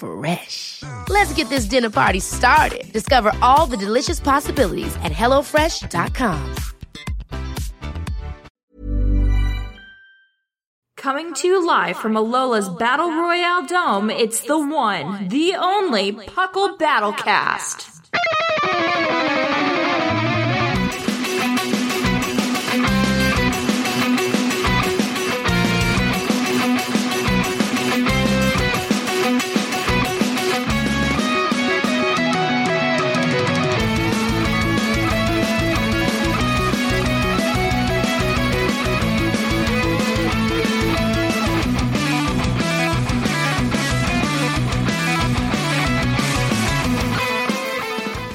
Fresh. Let's get this dinner party started. Discover all the delicious possibilities at hellofresh.com. Coming to you live from Alola's Battle Royale Dome, it's the one, the only Puckle Battlecast.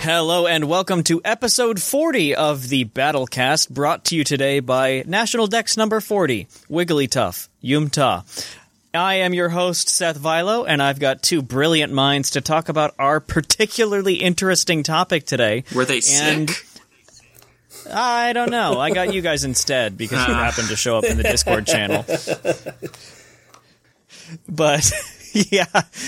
Hello and welcome to episode 40 of the Battlecast, brought to you today by National Dex number 40, Wigglytuff, Yumta. I am your host, Seth Vilo, and I've got two brilliant minds to talk about our particularly interesting topic today. Were they And- sick? I don't know. I got you guys instead because you ah. happened to show up in the Discord channel. But yeah,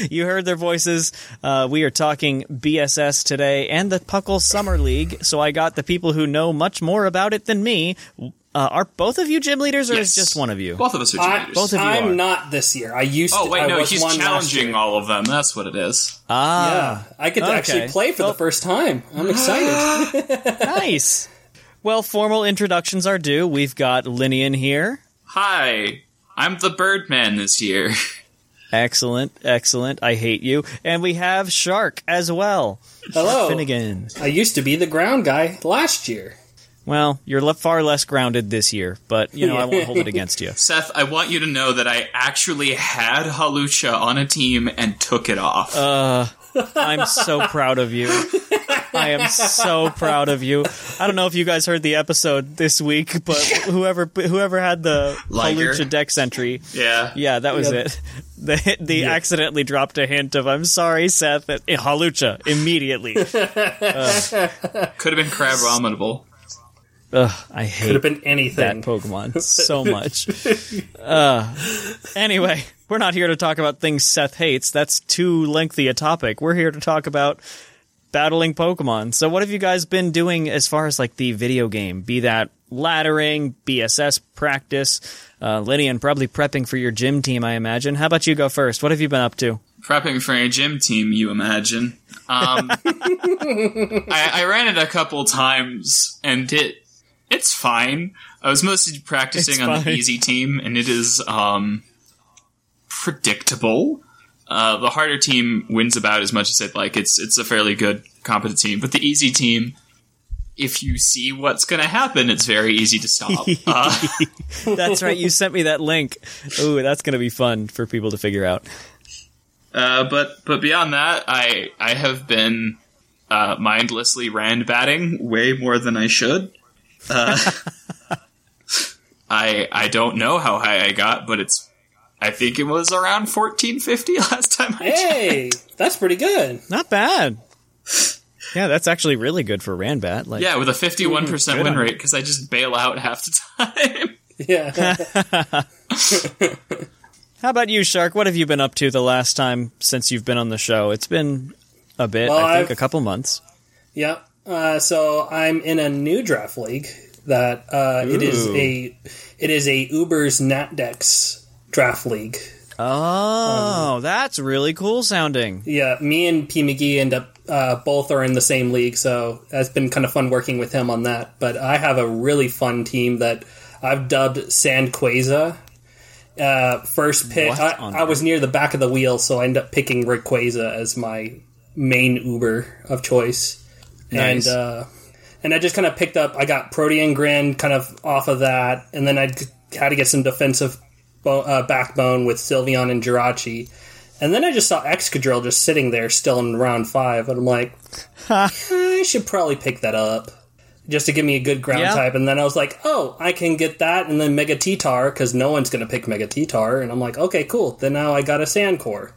you heard their voices. Uh, we are talking BSS today and the Puckle Summer League. So I got the people who know much more about it than me. Uh, are both of you gym leaders, or Yes. is just one of you? Both of us are I, cheerleaders. Both of you I'm are. not this year. I used to. Oh to. wait, I no, was he's one challenging all of them. That's what it is. Ah, Yeah, I could okay. actually play for Well- the first time. I'm excited. nice. Well, formal introductions are due. We've got Linian here. Hi, I'm the Birdman this year. Excellent, excellent. I hate you. And we have Shark as well. Hello. Finnegan. I used to be the ground guy last year. Well, you're far less grounded this year, but you know I won't hold it against you. Seth, I want you to know that I actually had Hawlucha on a team and took it off. Uh, I'm so proud of you. I am so proud of you. I don't know if you guys heard the episode this week, but whoever whoever had the Liger. Hawlucha Dex entry, yeah. yeah, that was it. They, they accidentally dropped a hint of "I'm sorry, Seth." At, Hawlucha immediately. Could have been Crabominable. Ugh, I Could have been that anything. Pokemon so much. Uh, anyway, we're not here to talk about things Seth hates. That's too lengthy a topic. We're here to talk about battling Pokemon. So, what have you guys been doing as far as like the video game? Be that laddering, BSS practice, uh, Lydian probably prepping for your gym team, I imagine. How about you go first? What have you been up to? Prepping for a gym team, you imagine. Um, I, I ran it a couple times and it it's fine. I was mostly practicing It's on the easy team, and it is um, predictable. Uh, the harder team wins about as much as I'd like. It's it's a fairly good, competent team, but the easy team, if you see what's going to happen, it's very easy to stop. Uh, That's right. You sent me that link. Ooh, that's going to be fun for people to figure out. Uh, but but beyond that, I I have been uh, mindlessly rand batting way more than I should. Uh, I I don't know how high I got, but it's I think it was around fourteen fifty last time I checked. Hey, that's pretty good. Not bad. Yeah, that's actually really good for Ranbat. Like, Yeah, with a fifty one percent good win rate because I just bail out half the time. Yeah. How about you, Shark? What have you been up to the last time since you've been on the show? It's been a bit, Well, I think, I've- a couple months. yeah. Uh, so I'm in a new draft league that uh, it is a it is a Uber's Natdex draft league. Oh, that's really cool sounding. Yeah, me and P McGee end up uh, both are in the same league, so it's been kind of fun working with him on that. But I have a really fun team that I've dubbed Sandquaza. Uh, first pick, I, I was near the back of the wheel, so I end up picking Rayquaza as my main Uber of choice. Nice. And uh, and I just kind of picked up. I got Protean Grin kind of off of that, and then I had to get some defensive bo- uh, backbone with Sylveon and Jirachi. And then I just saw Excadrill just sitting there still in round five, and I'm like, I should probably pick that up just to give me a good ground Yeah. type. And then I was like, oh, I can get that, and then Mega T-Tar because no one's going to pick Mega T-Tar, and I'm like, okay, cool. Then now I got a Sand Core,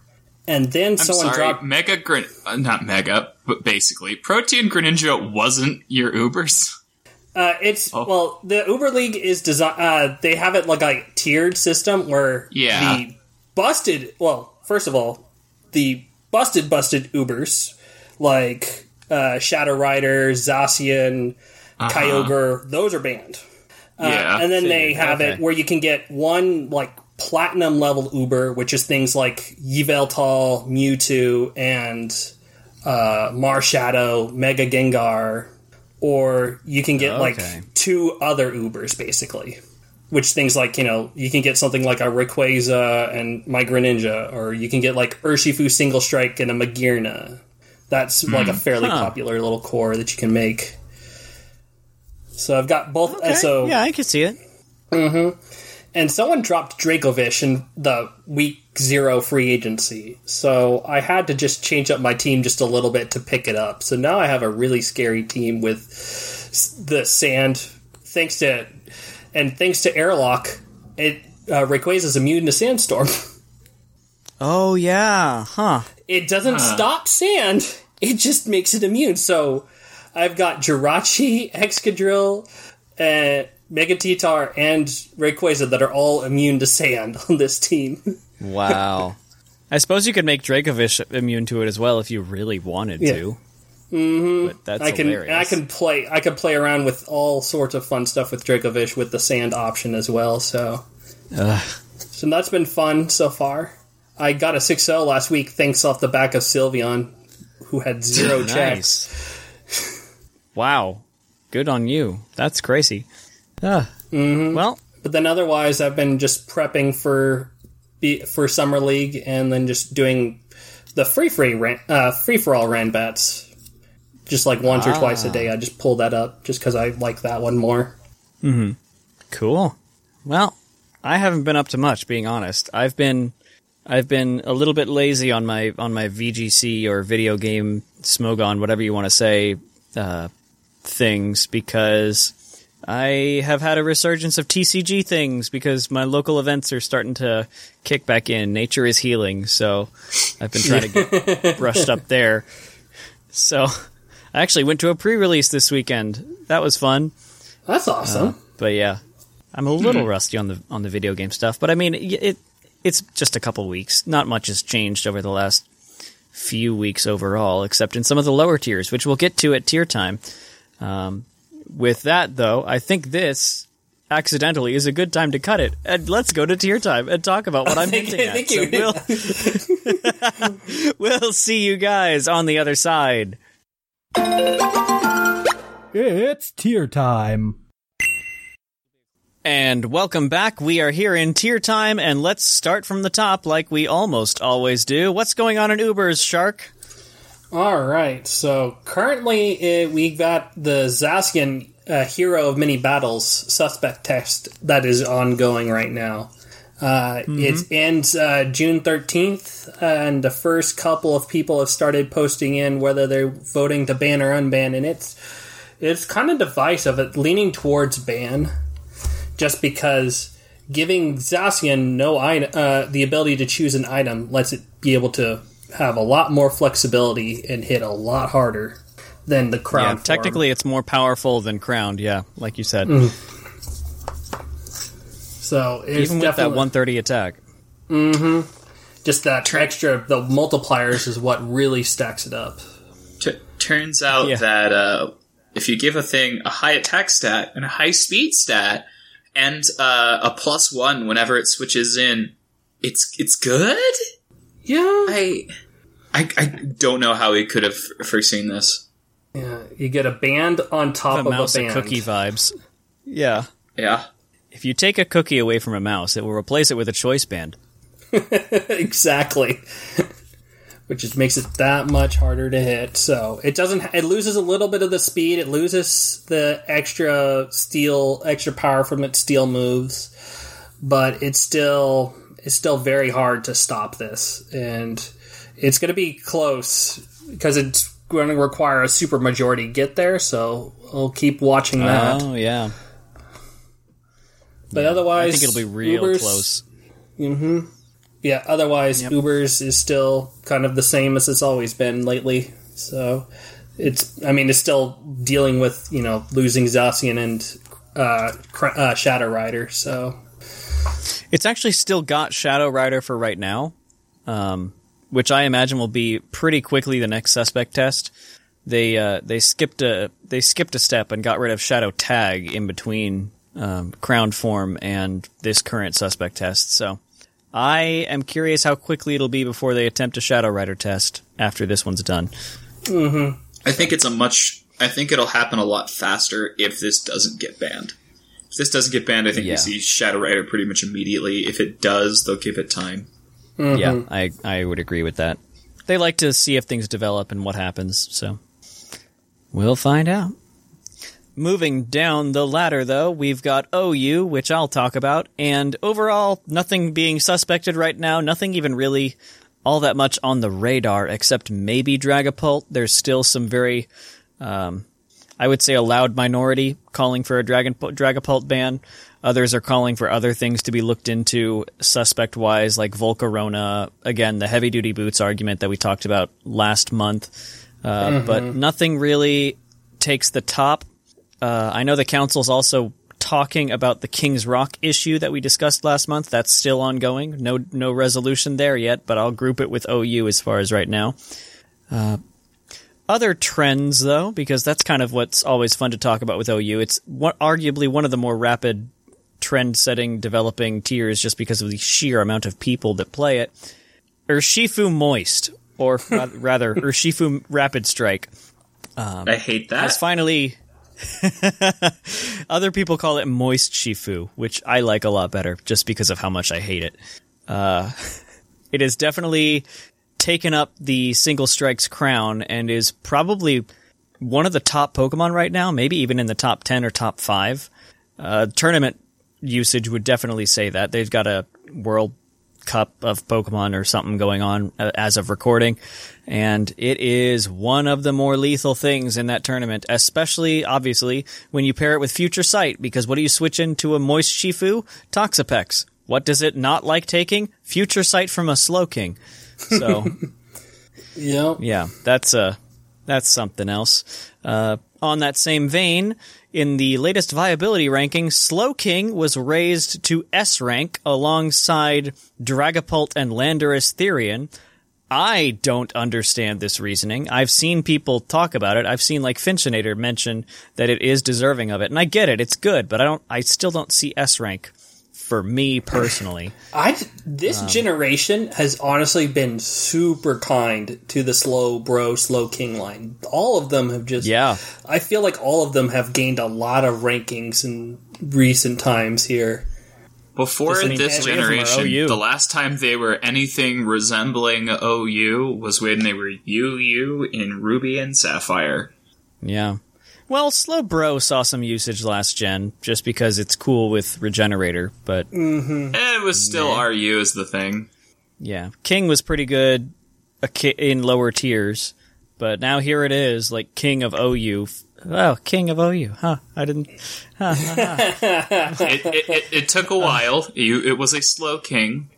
and then I'm someone sorry, dropped. Mega Gren, uh, not Mega, but basically, Protean Greninja wasn't your Ubers. Uh, it's Oh. well, the Uber League is design. Uh, they have it like a tiered system where Yeah. the busted. Well, first of all, the busted busted Ubers like uh, Shadow Rider, Zacian, Kyogre, those are banned. yeah, and then they have Okay. it where you can get one like platinum level Uber, which is things like Yveltal, Mewtwo, and uh, Marshadow, Mega Gengar, or you can get Okay. like two other Ubers basically. Which things like you know you can get something like a Rayquaza and my Greninja, or you can get like Urshifu Single Strike and a Magearna. That's like a hmm. fairly Huh. popular little core that you can make. So I've got both. Okay. So yeah, I can see it. Mm-hmm. and someone dropped Dracovish in the week zero free agency. So I had to just change up my team just a little bit to pick it up. So now I have a really scary team with the sand. Thanks to and thanks to Airlock, it uh, Rayquaza is immune to Sandstorm. Oh yeah, huh? it doesn't stop sand; it just makes it immune. So I've got Jirachi, Excadrill, uh, Mega T-Tar, and Rayquaza that are all immune to sand on this team. Wow. I suppose you could make Dracovish immune to it as well if you really wanted Yeah. to. Mm-hmm. But that's I can hilarious. I can play I can play around with all sorts of fun stuff with Dracovish with the sand option as well. So so that's been fun so far. I got a 6-0 last week thanks off the back of Sylveon, who had zero checks. Wow. Good on you. That's crazy. Mm-hmm. Well, But then otherwise, I've been just prepping for be- for summer league and then just doing the free free ran- uh, free for all ran bats. Just like once or twice a day, I just pull that up just because I like that one more. Hmm. cool. Well, I haven't been up to much, being honest. I've been I've been a little bit lazy on my on my VGC or video game Smogon, whatever you want to say, uh, things because I have had a resurgence of TCG things because my local events are starting to kick back in. Nature is healing, so I've been trying to get brushed up there. So I actually went to a pre-release this weekend. That was fun. That's awesome. But yeah, I'm a little rusty on the on the video game stuff. But I mean, y- it it's just a couple weeks. Not much has changed over the last few weeks overall, except in some of the lower tiers, which we'll get to at tier time. Um, with that, though, I think this accidentally is a good time to cut it. And let's go to tier time and talk about what I'm Thank hinting at. thank you. So we'll, we'll see you guys on the other side. It's tier time. And welcome back. We are here in tier time, and let's start from the top like we almost always do. What's going on in Ubers, Shark? All right. So currently, uh, we got the Zacian uh, Hero of Many Battles suspect test that is ongoing right now. Uh, It ends uh, June 13th, and the first couple of people have started posting in whether they're voting to ban or unban, and it's it's kind of divisive, it leaning towards ban, just because giving Zacian no item, uh, the ability to choose an item lets it be able to have a lot more flexibility and hit a lot harder than the crown. Yeah, form. technically, it's more powerful than crowned. Yeah, like you said, so it's even with that 130 attack. mhm just that extra. The multipliers is what really stacks it up. T- turns out Yeah. that uh, if you give a thing a high attack stat and a high speed stat and uh, a plus one whenever it switches in, it's it's good. Yeah, I I, I don't know how he could have foreseen this. yeah. You get a band on top A of mouse a and band. cookie vibes. Yeah. Yeah, If you take a cookie away from a mouse, it will replace it with a choice band. exactly. Which just makes it that much harder to hit. So it doesn't. It loses a little bit of the speed. It loses the extra steel, extra power from its steel moves, but it's still it's still very hard to stop this, and it's going to be close because it's going to require a super majority get there. So we'll keep watching that. Oh yeah, but otherwise, I think it'll be real Uber's- close. Yeah, otherwise Uber's is still kind of the same as it's always been lately. So it's I mean it's still dealing with, you know, losing Zacian and uh, uh Shadow Rider, so It's actually still got Shadow Rider for right now, um, which I imagine will be pretty quickly the next suspect test. They uh, they skipped a they skipped a step and got rid of Shadow Tag in between um, Crowned Form and this current suspect test. So I am curious how quickly it'll be before they attempt a Shadow Rider test after this one's done. I think it's a much. I think it'll happen a lot faster if this doesn't get banned. If this doesn't get banned, I think Yeah. we see Shadow Rider pretty much immediately. If it does, they'll give it time. Yeah, I I would agree with that. They like to see if things develop and what happens, so we'll find out. Moving down the ladder, though, we've got OU, which I'll talk about, and overall, nothing being suspected right now, nothing even really all that much on the radar, except maybe Dragapult. There's still some very, um, I would say, a loud minority calling for a Dragon Dragapult ban. Others are calling for other things to be looked into, suspect wise, like Volcarona. Again, the heavy duty boots argument that we talked about last month. Uh, But nothing really takes the top. Uh, I know the council's also talking about the King's Rock issue that we discussed last month. That's still ongoing. No, no resolution there yet, but I'll group it with OU as far as right now. Uh, other trends, though, because that's kind of what's always fun to talk about with OU. It's one, arguably one of the more rapid trend-setting developing tiers, just because of the sheer amount of people that play it. Urshifu Moist, or ra- rather, Urshifu Rapid Strike I hate that. has finally. Other people call it moist shifu, which I like a lot better, just because of how much I hate it. Uh, it has definitely taken up the single strikes crown and is probably one of the top Pokemon right now, maybe even in the top ten or top five. Uh, tournament usage would definitely say that they've got a World Cup of Pokemon or something going on uh, as of recording, and it is one of the more lethal things in that tournament, especially obviously when you pair it with Future Sight. Because what do you switch into a Moist Shifu? Toxapex. What does it not like taking? Future Sight from a Slowking. So Yep. yeah, that's uh that's something else. Uh, on that same vein, in the latest viability ranking, Slow King was raised to S rank alongside Dragapult and Landorus Therian. I don't understand this reasoning. I've seen people talk about it. I've seen like Finchinator mention that it is deserving of it, and I get it. It's good, but I don't. I still don't see S rank for me personally. I this um, generation has honestly been super kind to the slow bro, slow king line. All of them have just Yeah. I feel like all of them have gained a lot of rankings in recent times here. Before Just, I mean, this three of them are generation, OU. the last time they were anything resembling OU was when they were UU in Ruby and Sapphire. Yeah. Well, Slow Bro saw some usage last gen just because it's cool with Regenerator, but Eh, It was still RU is the thing. yeah, King was pretty good in lower tiers, but now here it is, like King of OU. Oh, King of OU, huh? I didn't. It, it, it, it took a while. You, it was a slow king.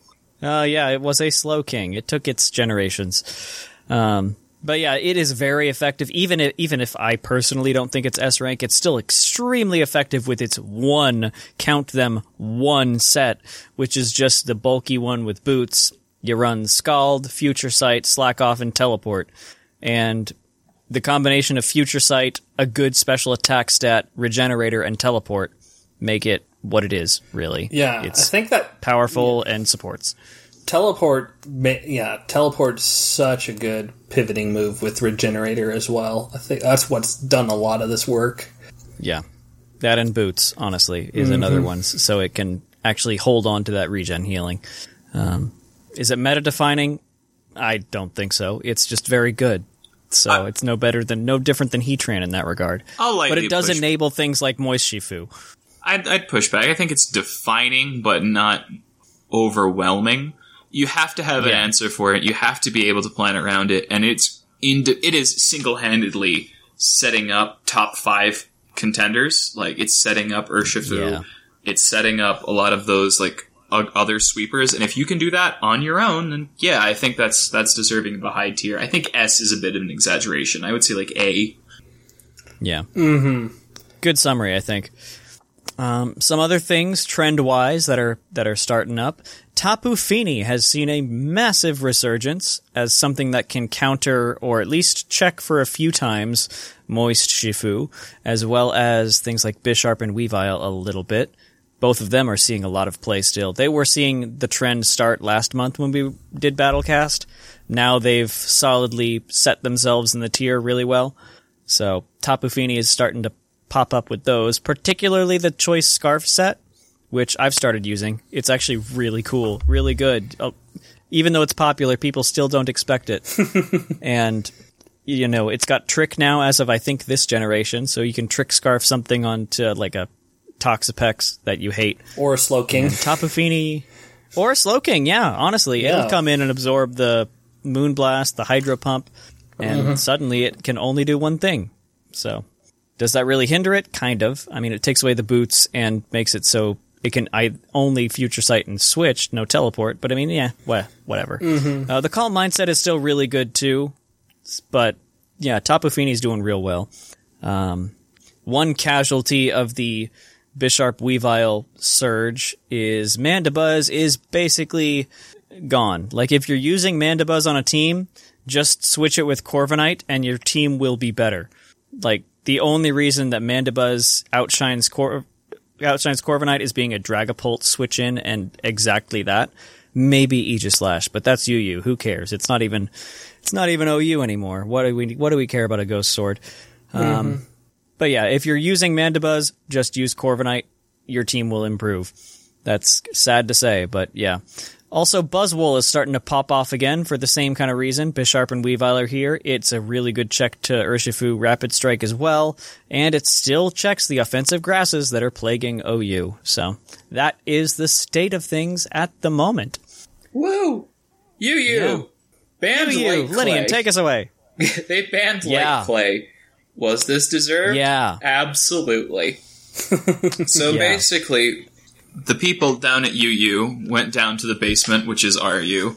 Uh, yeah, it was a slow king. It took its generations. Um, but yeah, it is very effective. Even if, even if I personally don't think it's S rank, it's still extremely effective with its one, count them, one set, which is just the bulky one with boots. You run Scald, Future Sight, Slack Off, and Teleport. And the combination of Future Sight, a good special attack stat, Regenerator, and Teleport make it what it is, really. Yeah, It's I think that powerful and supports. Teleport, yeah, teleport's such a good pivoting move with regenerator as well. I think that's what's done a lot of this work. Yeah. That and boots, honestly, is another one, so it can actually hold on to that regen healing. Um, is it meta defining? I don't think so. It's just very good. So it's no better than no different than Heatran in that regard. I'll but it does push- enable things like Moist Shifu. I'd, I'd push back. I think it's defining, but not overwhelming. You have to have an answer for it. You have to be able to plan around it, and it's in, it is single handedly setting up top five contenders. Like it's setting up Urshifu. Yeah. It's setting up a lot of those like o- other sweepers, and if you can do that on your own, then yeah, I think that's that's deserving of a high tier. I think S is a bit of an exaggeration. I would say like A. Yeah. Mm-hmm. Good summary, I think. Um, some other things trend wise that are that are starting up. Tapu Fini has seen a massive resurgence as something that can counter or at least check for a few times Moist Shifu, as well as things like Bisharp and Weavile a little bit. Both of them are seeing a lot of play still. They were seeing the trend start last month when we did Battlecast. Now they've solidly set themselves in the tier really well. So Tapu Fini is starting to pop up with those, particularly the Choice Scarf set, which I've started using. It's actually really cool, really good. Uh, even though it's popular, people still don't expect it. and you know, it's got trick now as of I think this generation, so you can trick scarf something onto like a Toxapex that you hate. Or a Slow King. or a Slowking, yeah, honestly. Yeah. It'll come in and absorb the Moonblast, the Hydro Pump, and suddenly it can only do one thing. So, does that really hinder it? Kind of. I mean, it takes away the boots and makes it so it can I only future sight and switch, no teleport. But I mean, yeah, wha- whatever. Uh, the calm mindset is still really good too, but yeah, Tapu Fini's doing real well. Um, one casualty of the Bisharp Weavile surge is Mandibuzz is basically gone. Like if you're using Mandibuzz on a team, just switch it with Corviknight and your team will be better. Like the only reason that Mandibuzz outshines Cor- outshines Corviknight is being a Dragapult switch in and exactly that. Maybe Aegislash, but that's UU. Who cares? It's not even it's not even OU anymore. What do we what do we care about a ghost sword? Um, but yeah, if you're using Mandibuzz, just use Corviknight. Your team will improve. That's sad to say, but yeah. Also, Buzzwole is starting to pop off again for the same kind of reason. Bisharp and Weavile are here. It's a really good check to Urshifu Rapid Strike as well, and it still checks the offensive grasses that are plaguing OU. So that is the state of things at the moment. Woo! You, you! Yeah. Banned You, Linian, take us away. they banned Yeah. light clay. Was this deserved? Yeah. Absolutely. so Yeah. basically, the people down at UU went down to the basement, which is RU,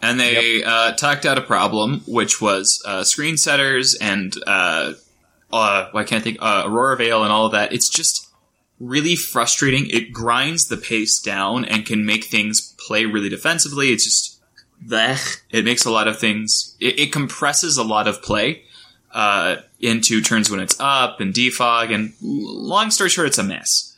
and they uh, talked out a problem, which was uh, screen setters and uh, uh, I can't think uh, Aurora Veil and all of that. It's just really frustrating. It grinds the pace down and can make things play really defensively. It's just bleh. It makes a lot of things. It, it compresses a lot of play uh, into turns when it's up and defog. And long story short, it's a mess.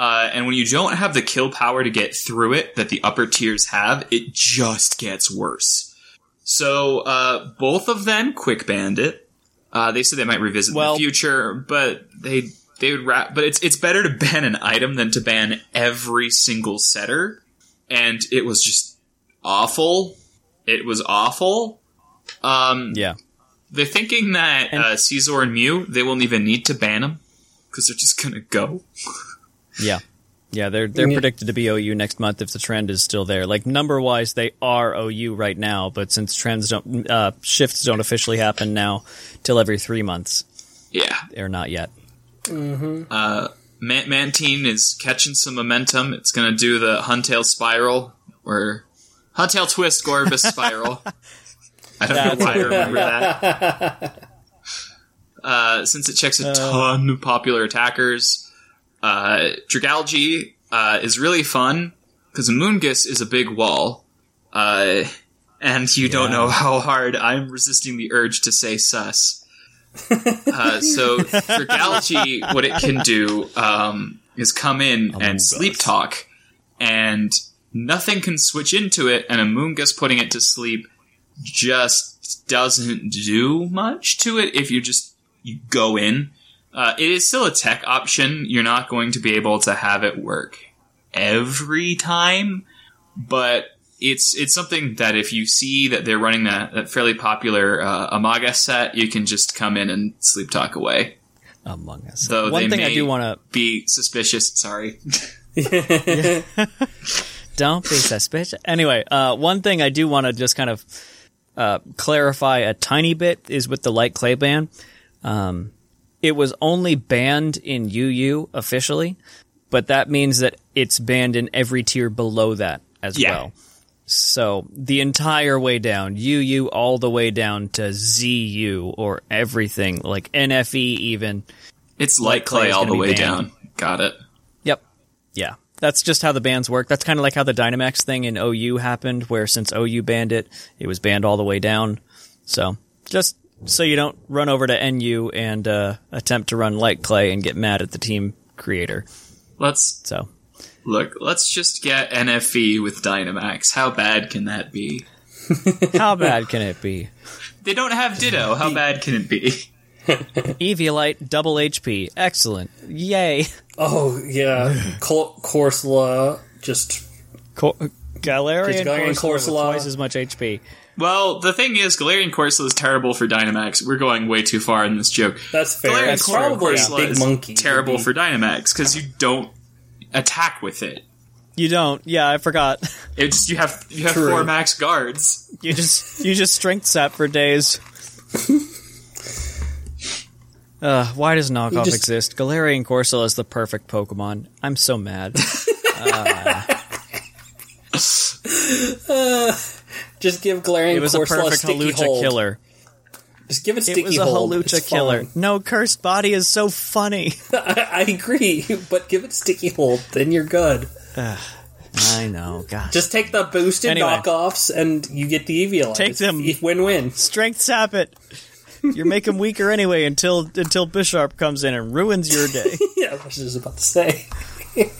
Uh, and when you don't have the kill power to get through it that the upper tiers have, it just gets worse. So uh, both of them quick banned it. Uh, they said they might revisit Well- in the future, but they they would wrap. But it's it's better to ban an item than to ban every single setter. And it was just awful. It was awful. Um, Yeah. they're thinking that uh, Scizor and Mew they won't even need to ban them because they're just gonna go. Yeah. Yeah, they're they're predicted to be OU next month if the trend is still there. Like number wise, they are OU right now, but since trends don't uh, shifts don't officially happen now till every three months, Yeah, they're not yet. Man- Mantine is catching some momentum. It's gonna do the Huntail spiral or Huntail twist Gorbis spiral. I don't That's know why I remember that. Uh, since it checks a ton of popular attackers, uh, Dragalge uh, is really fun because Moongus is a big wall, uh, and you don't know how hard I'm resisting the urge to say sus. Uh, so Dragalge, what it can do um, is come in and sleep talk, and nothing can switch into it, and a Moongus putting it to sleep just doesn't do much to it if you just you go in. Uh, it is still a tech option. You're not going to be able to have it work every time, but it's it's something that if you see that they're running that, that fairly popular uh, Amaga set, you can just come in and sleep talk away. Among Us. Though One they thing I do want to be suspicious. Sorry. Don't be suspicious. Anyway, uh, one thing I do want to just kind of uh, clarify a tiny bit is with the light clay ban. Um, it was only banned in UU officially, but that means that it's banned in every tier below that as Yeah. well. So the entire way down, UU all the way down to ZU or everything, like NFE even. It's Light clay clay all the way banned. down. Got it. Yep. Yeah. That's just how the bans work. That's kind of like how the Dynamax thing in OU happened, where since OU banned it, it was banned all the way down. So just so you don't run over to NU and uh, attempt to run light clay and get mad at the team creator. Let's So look. Let's just get NFE with Dynamax. How bad can that be? how bad can it be? They don't have Ditto. How bad can it be? Eviolite double HP. Excellent. Yay. Oh yeah, Cor- Corsola just Cor- Galarian, Galarian Corsola with Corsola. twice as much HP. Well, the thing is, Galarian Corsola is terrible for Dynamax. We're going way too far in this joke. that's fair. Galarian That's probably Corsola Big is Monkey. terrible be- for Dynamax because you don't attack with it. You don't. Yeah, I forgot. It's you have you have True. four max guards. You just you just strength sap for days. Uh, why does knockoff just- exist? Galarian Corsola is the perfect Pokemon. I'm so mad. Just give Galarian It was a perfect Hawlucha hold. killer. Just give it sticky. It was a hold. Hawlucha It's killer. No, cursed body is so funny. I, I agree, but give it sticky hold, then you're good. I know. God. Just take the boosted Anyway. knockoffs, and you get the Eviolite. Take It's them. Win-win. strength sap it. You make him weaker anyway until until Bisharp comes in and ruins your day. Yeah, I was just about to say.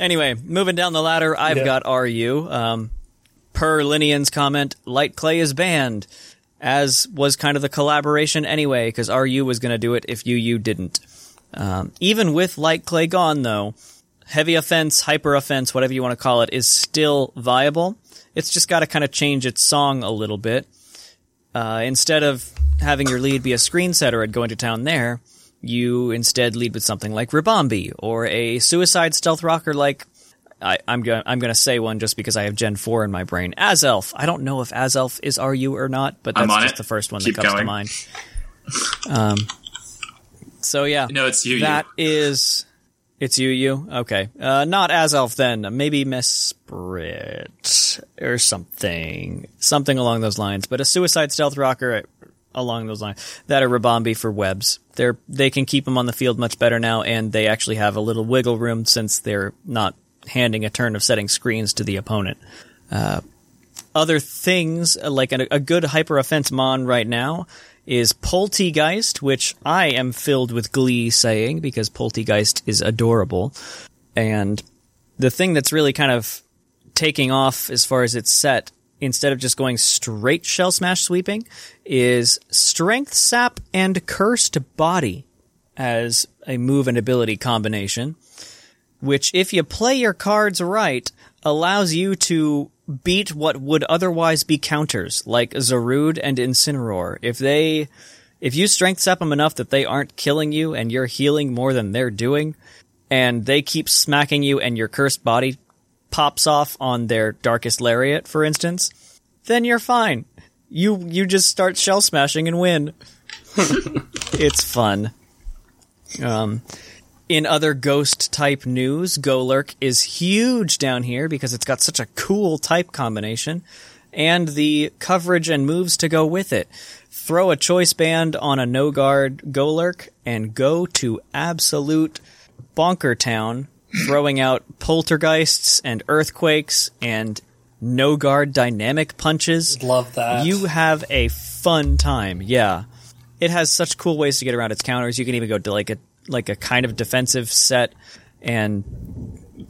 Anyway, moving down the ladder, I've Yeah. got RU. Um, per Linian's comment, Light Clay is banned, as was kind of the collaboration anyway, because RU was going to do it if UU didn't. Um, even with Light Clay gone, though, heavy offense, hyper offense, whatever you want to call it, is still viable. It's just got to kind of change its song a little bit. Uh, instead of having your lead be a screen setter and going to town there, you instead lead with something like Ribombee or a suicide stealth rocker like I, I'm going I'm going to say one just because I have Gen 4 in my brain. Azelf. I don't know if Azelf is RU or not, but that's just it. the first one Keep that comes to mind. Um, so yeah, No, it's you. that is it's you you okay. Uh, not Azelf then. Maybe Mesprit or something, something along those lines. But a suicide stealth rocker along those lines. That are Ribombee for webs. They're they can keep them on the field much better now, and they actually have a little wiggle room since they're not handing a turn of setting screens to the opponent. Uh, other things like a, a good hyper offense mon right now is Polteageist, which I am filled with glee saying because Polteageist is adorable. And the thing that's really kind of taking off as far as it's set, instead of just going straight shell smash sweeping, is strength sap and cursed body as a move and ability combination, which if you play your cards right, allows you to beat what would otherwise be counters, like Zarude and Incineroar. If they, if you strength sap them enough that they aren't killing you and you're healing more than they're doing, and they keep smacking you and your cursed body pops off on their darkest lariat, for instance, then you're fine. You you just start shell smashing and win. it's fun. Um, in other ghost type news, Golurk is huge down here because it's got such a cool type combination and the coverage and moves to go with it. Throw a choice band on a no guard Golurk and go to absolute bonker town, throwing out poltergeists and earthquakes and no guard dynamic punches. Love that. You have a fun time. Yeah. It has such cool ways to get around its counters. You can even go to like a like a kind of defensive set and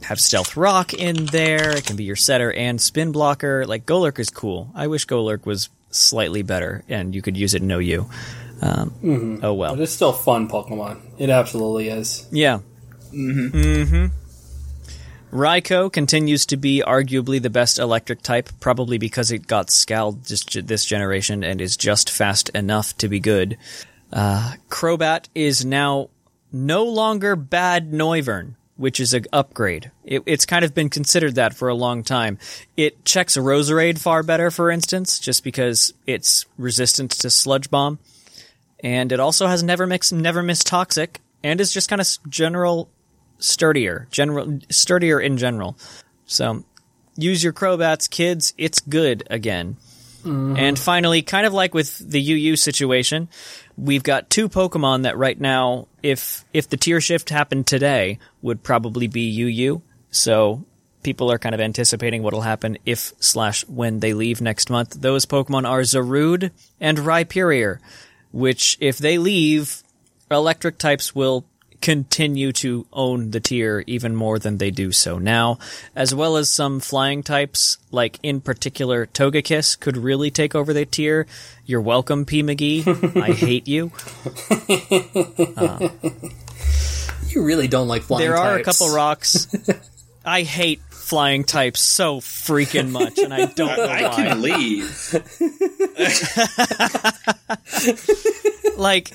have stealth rock in there. It can be your setter and spin blocker. Like Golurk is cool. I wish Golurk was slightly better and you could use it in OU. Um, Oh well. But it's still fun Pokemon. It absolutely is. Yeah. Mm-hmm. Mm-hmm. Raikou continues to be arguably the best electric type, probably because it got scaled this, this generation and is just fast enough to be good. Uh, Crobat is now no longer bad Noivern, which is an upgrade. It, it's kind of been considered that for a long time. It checks Roserade far better, for instance, just because it's resistant to Sludge Bomb. And it also has Never Mix, Never Miss Toxic, and is just kind of general sturdier, general sturdier in general. So use your Crobats, kids. It's good again. Mm-hmm. And finally, kind of like with the UU situation, we've got two Pokemon that right now, if if the tier shift happened today, would probably be UU. So people are kind of anticipating what'll happen if slash when they leave next month. Those Pokemon are Zarude and Rhyperior, which if they leave, electric types will continue to own the tier even more than they do so now, as well as some flying types, like in particular Togekiss could really take over the tier. You're welcome, P. McGee. I hate you. You really don't like flying there are a couple rocks. I hate flying types so freaking much, and I don't know I why. can leave. like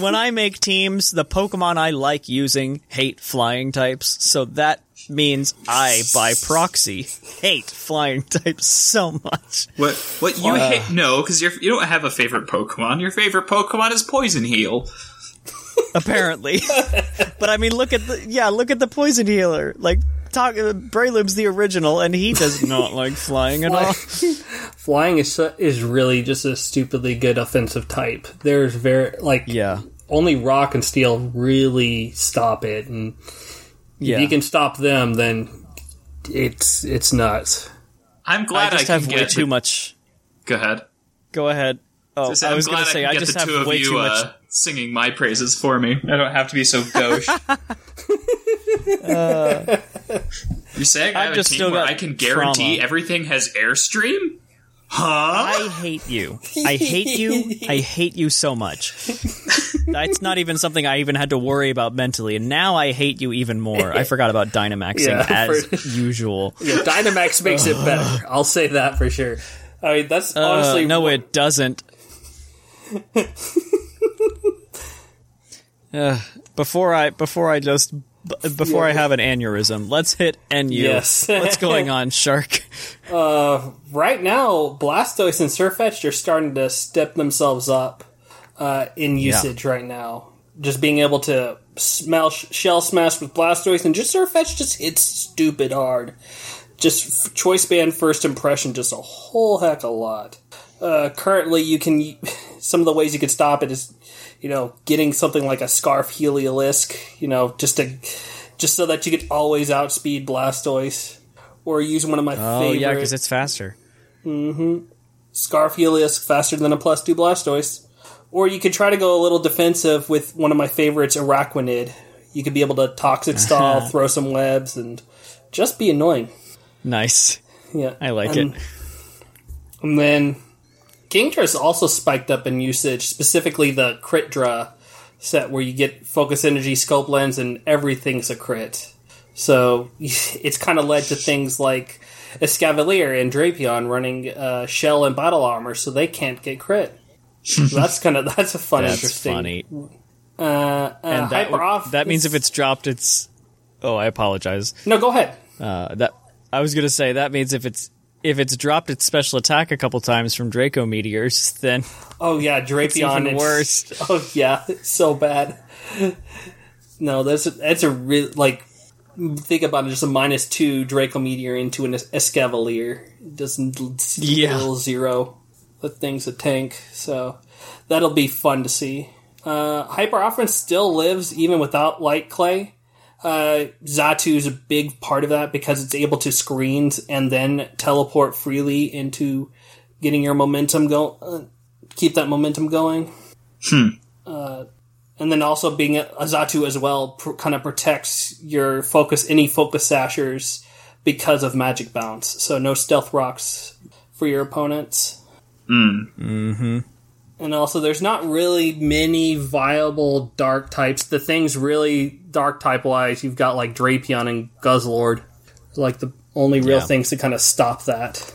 when I make teams, the Pokemon I like using hate flying types, so that means I, by proxy, hate flying types so much. What? What you hate? No, because you you don't have a favorite Pokemon. Your favorite Pokemon is Poison Heal. Apparently, but I mean, look at the yeah, look at the poison healer. Like, talk, uh, Braylib's the original, and he does not like flying at all. Flying is is really just a stupidly good offensive type. There's very like Yeah, only rock and steel really stop it, and yeah. if you can stop them, then it's it's nuts. I'm glad I, just can have way get. too the- much. Go ahead. Go ahead. Oh, Just say, I was going to say I I can get just have two of way you too uh, much. Singing my praises for me. I don't have to be so gauche. You're saying I I've just a team where I can guarantee trauma. everything has airstream? Huh? I hate you. I hate you. I hate you so much. That's not even something I even had to worry about mentally, and now I hate you even more. I forgot about Dynamaxing Yeah, as for- usual. Yeah, Dynamax makes it better. I'll say that for sure. I mean, that's Uh, honestly no, it doesn't. Uh, before I before I just before I have an aneurysm, let's hit NU. Yes. What's going on, Shark? right now, Blastoise and Sirfetch'd are starting to step themselves up uh, in usage right now. Just being able to smell shell smash with Blastoise and just Surfetch just hits stupid hard. Just f- choice band first impression, just a whole heck of a lot. Uh, currently, you can some of the ways you could stop it is, you know, getting something like a Scarf Heliolisk, you know, just to just so that you could always outspeed Blastoise, or use one of my Oh favorite yeah, because it's faster. Mm-hmm. Scarf Helios faster than a plus two Blastoise. Or you could try to go a little defensive with one of my favorites, Araquanid. You could be able to Toxic Stall, throw some webs, and just be annoying. Nice. Yeah, I like and, it. And then Kingdra's also spiked up in usage, specifically the crit draw set where you get focus energy, scope lens, and everything's a crit. So it's kind of led to things like Escavalier and Drapion running uh, shell and battle armor, so they can't get crit. So that's kind of that's a fun, That's interesting. funny. Uh, uh, And that, hyper off. that means if it's dropped, it's. Oh, I apologize. no, go ahead. Uh, that I was gonna say that means if it's if it's dropped its special attack a couple times from Draco meteors, then Oh yeah, Drapion. even worse. Oh yeah, it's so bad. No, that's that's a real like. Think about it, just a minus two Draco Meteor into an Es- Escavalier. Doesn't Yeah. zero. The thing's a tank, so that'll be fun to see. Uh, Hyper Offense still lives even without Light Clay. Uh, Xatu is a big part of that because it's able to screen and then teleport freely into getting your momentum go. Uh, keep that momentum going and then also being a Xatu as well pr- kind of protects your focus any focus sashers because of magic bounce. So no stealth rocks for your opponents. And also, there's not really many viable dark types. The things really dark type wise, you've got like Drapion and Guzzlord, like the only real Yeah. things to kind of stop that.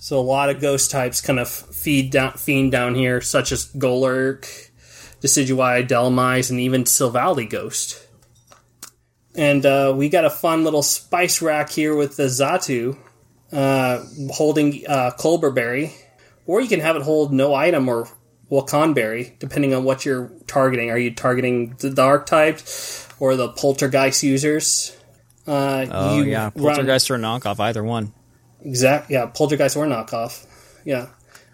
So a lot of ghost types kind of feed down, fiend down here, such as Golurk, Decidueye, Dhelmise, and even Silvally Ghost. And uh, we got a fun little spice rack here with the Xatu uh, holding uh, Colbur Berry, or you can have it hold no item or Wacan Berry, depending on what you're targeting. Are you targeting the dark types or the Poltergeist users? Uh, Oh you yeah, run- poltergeist or knockoff, either one. Exact, yeah, poltergeist or knockoff. Yeah.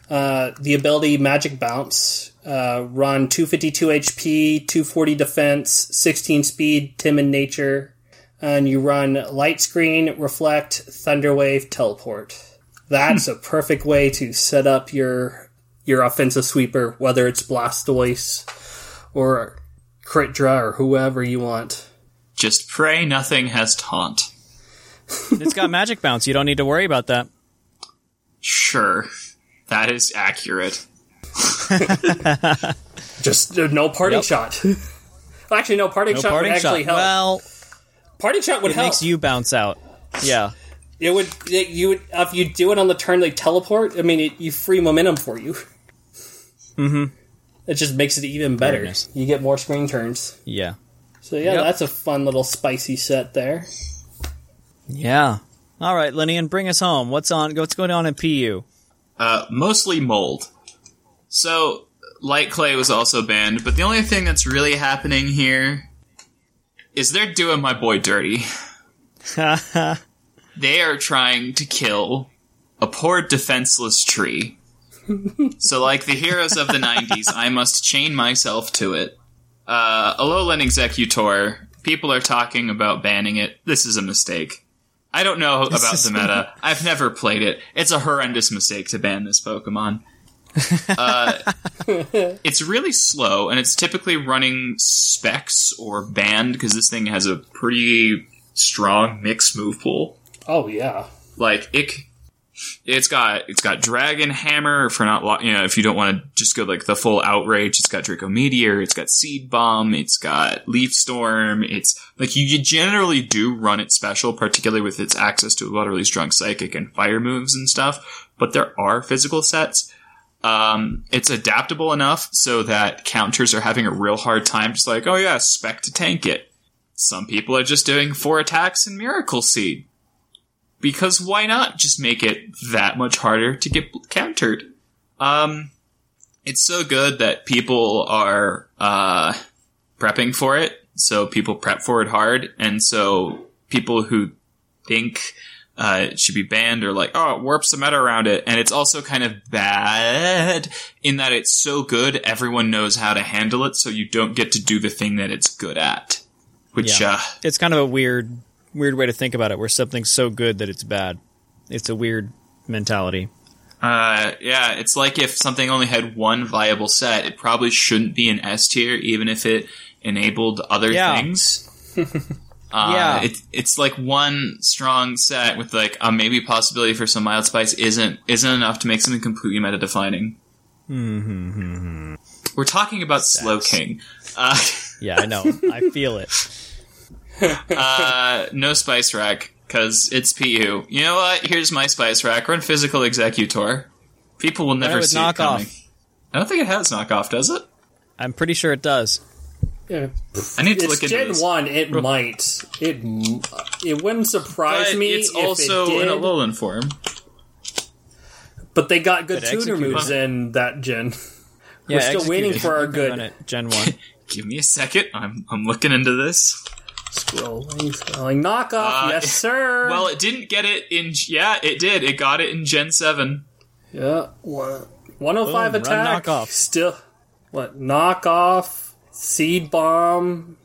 Uh, the ability magic bounce, uh, run 252 HP, 240 defense, 16 speed, timid nature, and you run light screen, reflect, thunderwave, teleport. That's a perfect way to set up your your offensive sweeper, whether it's Blastoise or Critdra or whoever you want. Just pray nothing has taunt. It's got magic bounce. You don't need to worry about that. Sure. That is accurate. Just uh, no parting Yep. shot. Actually, no parting No shot would actually shot. help. Well, parting shot would it help. makes you bounce out. Yeah. It would. It, you would if you do it on the turn they teleport. I mean, it, you free momentum for you. Mm-hmm. It just makes it even better. Goodness. You get more screen turns. Yeah. So yeah, Yep. that's a fun little spicy set there. Yeah. All right, Linian, bring us home. What's on? What's going on in PU? Uh, mostly mold. So, light clay was also banned, but the only thing that's really happening here is they're doing my boy dirty. they are trying to kill a poor defenseless tree. so, like the heroes of the 90s, I must chain myself to it. Uh, Alolan Exeggutor, people are talking about banning it. This is a mistake. I don't know about the meta. I've never played it. It's a horrendous mistake to ban this Pokemon. Uh, it's really slow, and it's typically running specs or banned because this thing has a pretty strong mixed move pool. Oh yeah, Like it, it's got it's got Dragon Hammer for not you know if you don't want to just go like the full outrage. It's got Draco Meteor. It's got Seed Bomb. It's got Leaf Storm. It's like you, you generally do run it special, particularly with its access to a lot of really strong Psychic and Fire moves and stuff. But there are physical sets. Um, it's adaptable enough so that counters are having a real hard time. Just like, oh yeah, spec to tank it. Some people are just doing four attacks and Miracle Seed because why not just make it that much harder to get countered? Um, it's so good that people are uh, prepping for it. So people prep for it hard, and so people who think uh, it should be banned are like, oh, it warps the meta around it, and it's also kind of bad in that it's so good everyone knows how to handle it, so you don't get to do the thing that it's good at. Which Yeah. uh, It's kind of a weird, weird way to think about it, where something's so good that it's bad. It's a weird mentality. Uh, yeah, it's like if something only had one viable set, it probably shouldn't be an S tier, even if it enabled other Yeah. things. uh, Yeah. it, it's like one strong set with like a maybe possibility for some mild spice isn't isn't enough to make something completely meta defining. We're talking about Slowking. Uh, Yeah, I know. I feel it. uh, no spice rack because it's PU. You know what? Here's my spice rack. Run physical Exeggutor. People will never with see it coming. knockoff. I don't think it has knockoff, does it? I'm pretty sure it does. yeah. I need to It's look into Gen this. one. It might. It it wouldn't surprise But me. it's if also it in a Alolan form. But they got good But tuner moves on- in that gen. Yeah, We're still waiting for our good- run it, Gen one. Give me a second. I'm I'm looking into this. Scrolling, scrolling. Knockoff, Uh, yes sir. Well, it didn't get it in. Yeah, it did. It got it in Gen Seven. yeah, one- 105 Boom, run attack. knockoff. Still, what? Knockoff, seed bomb,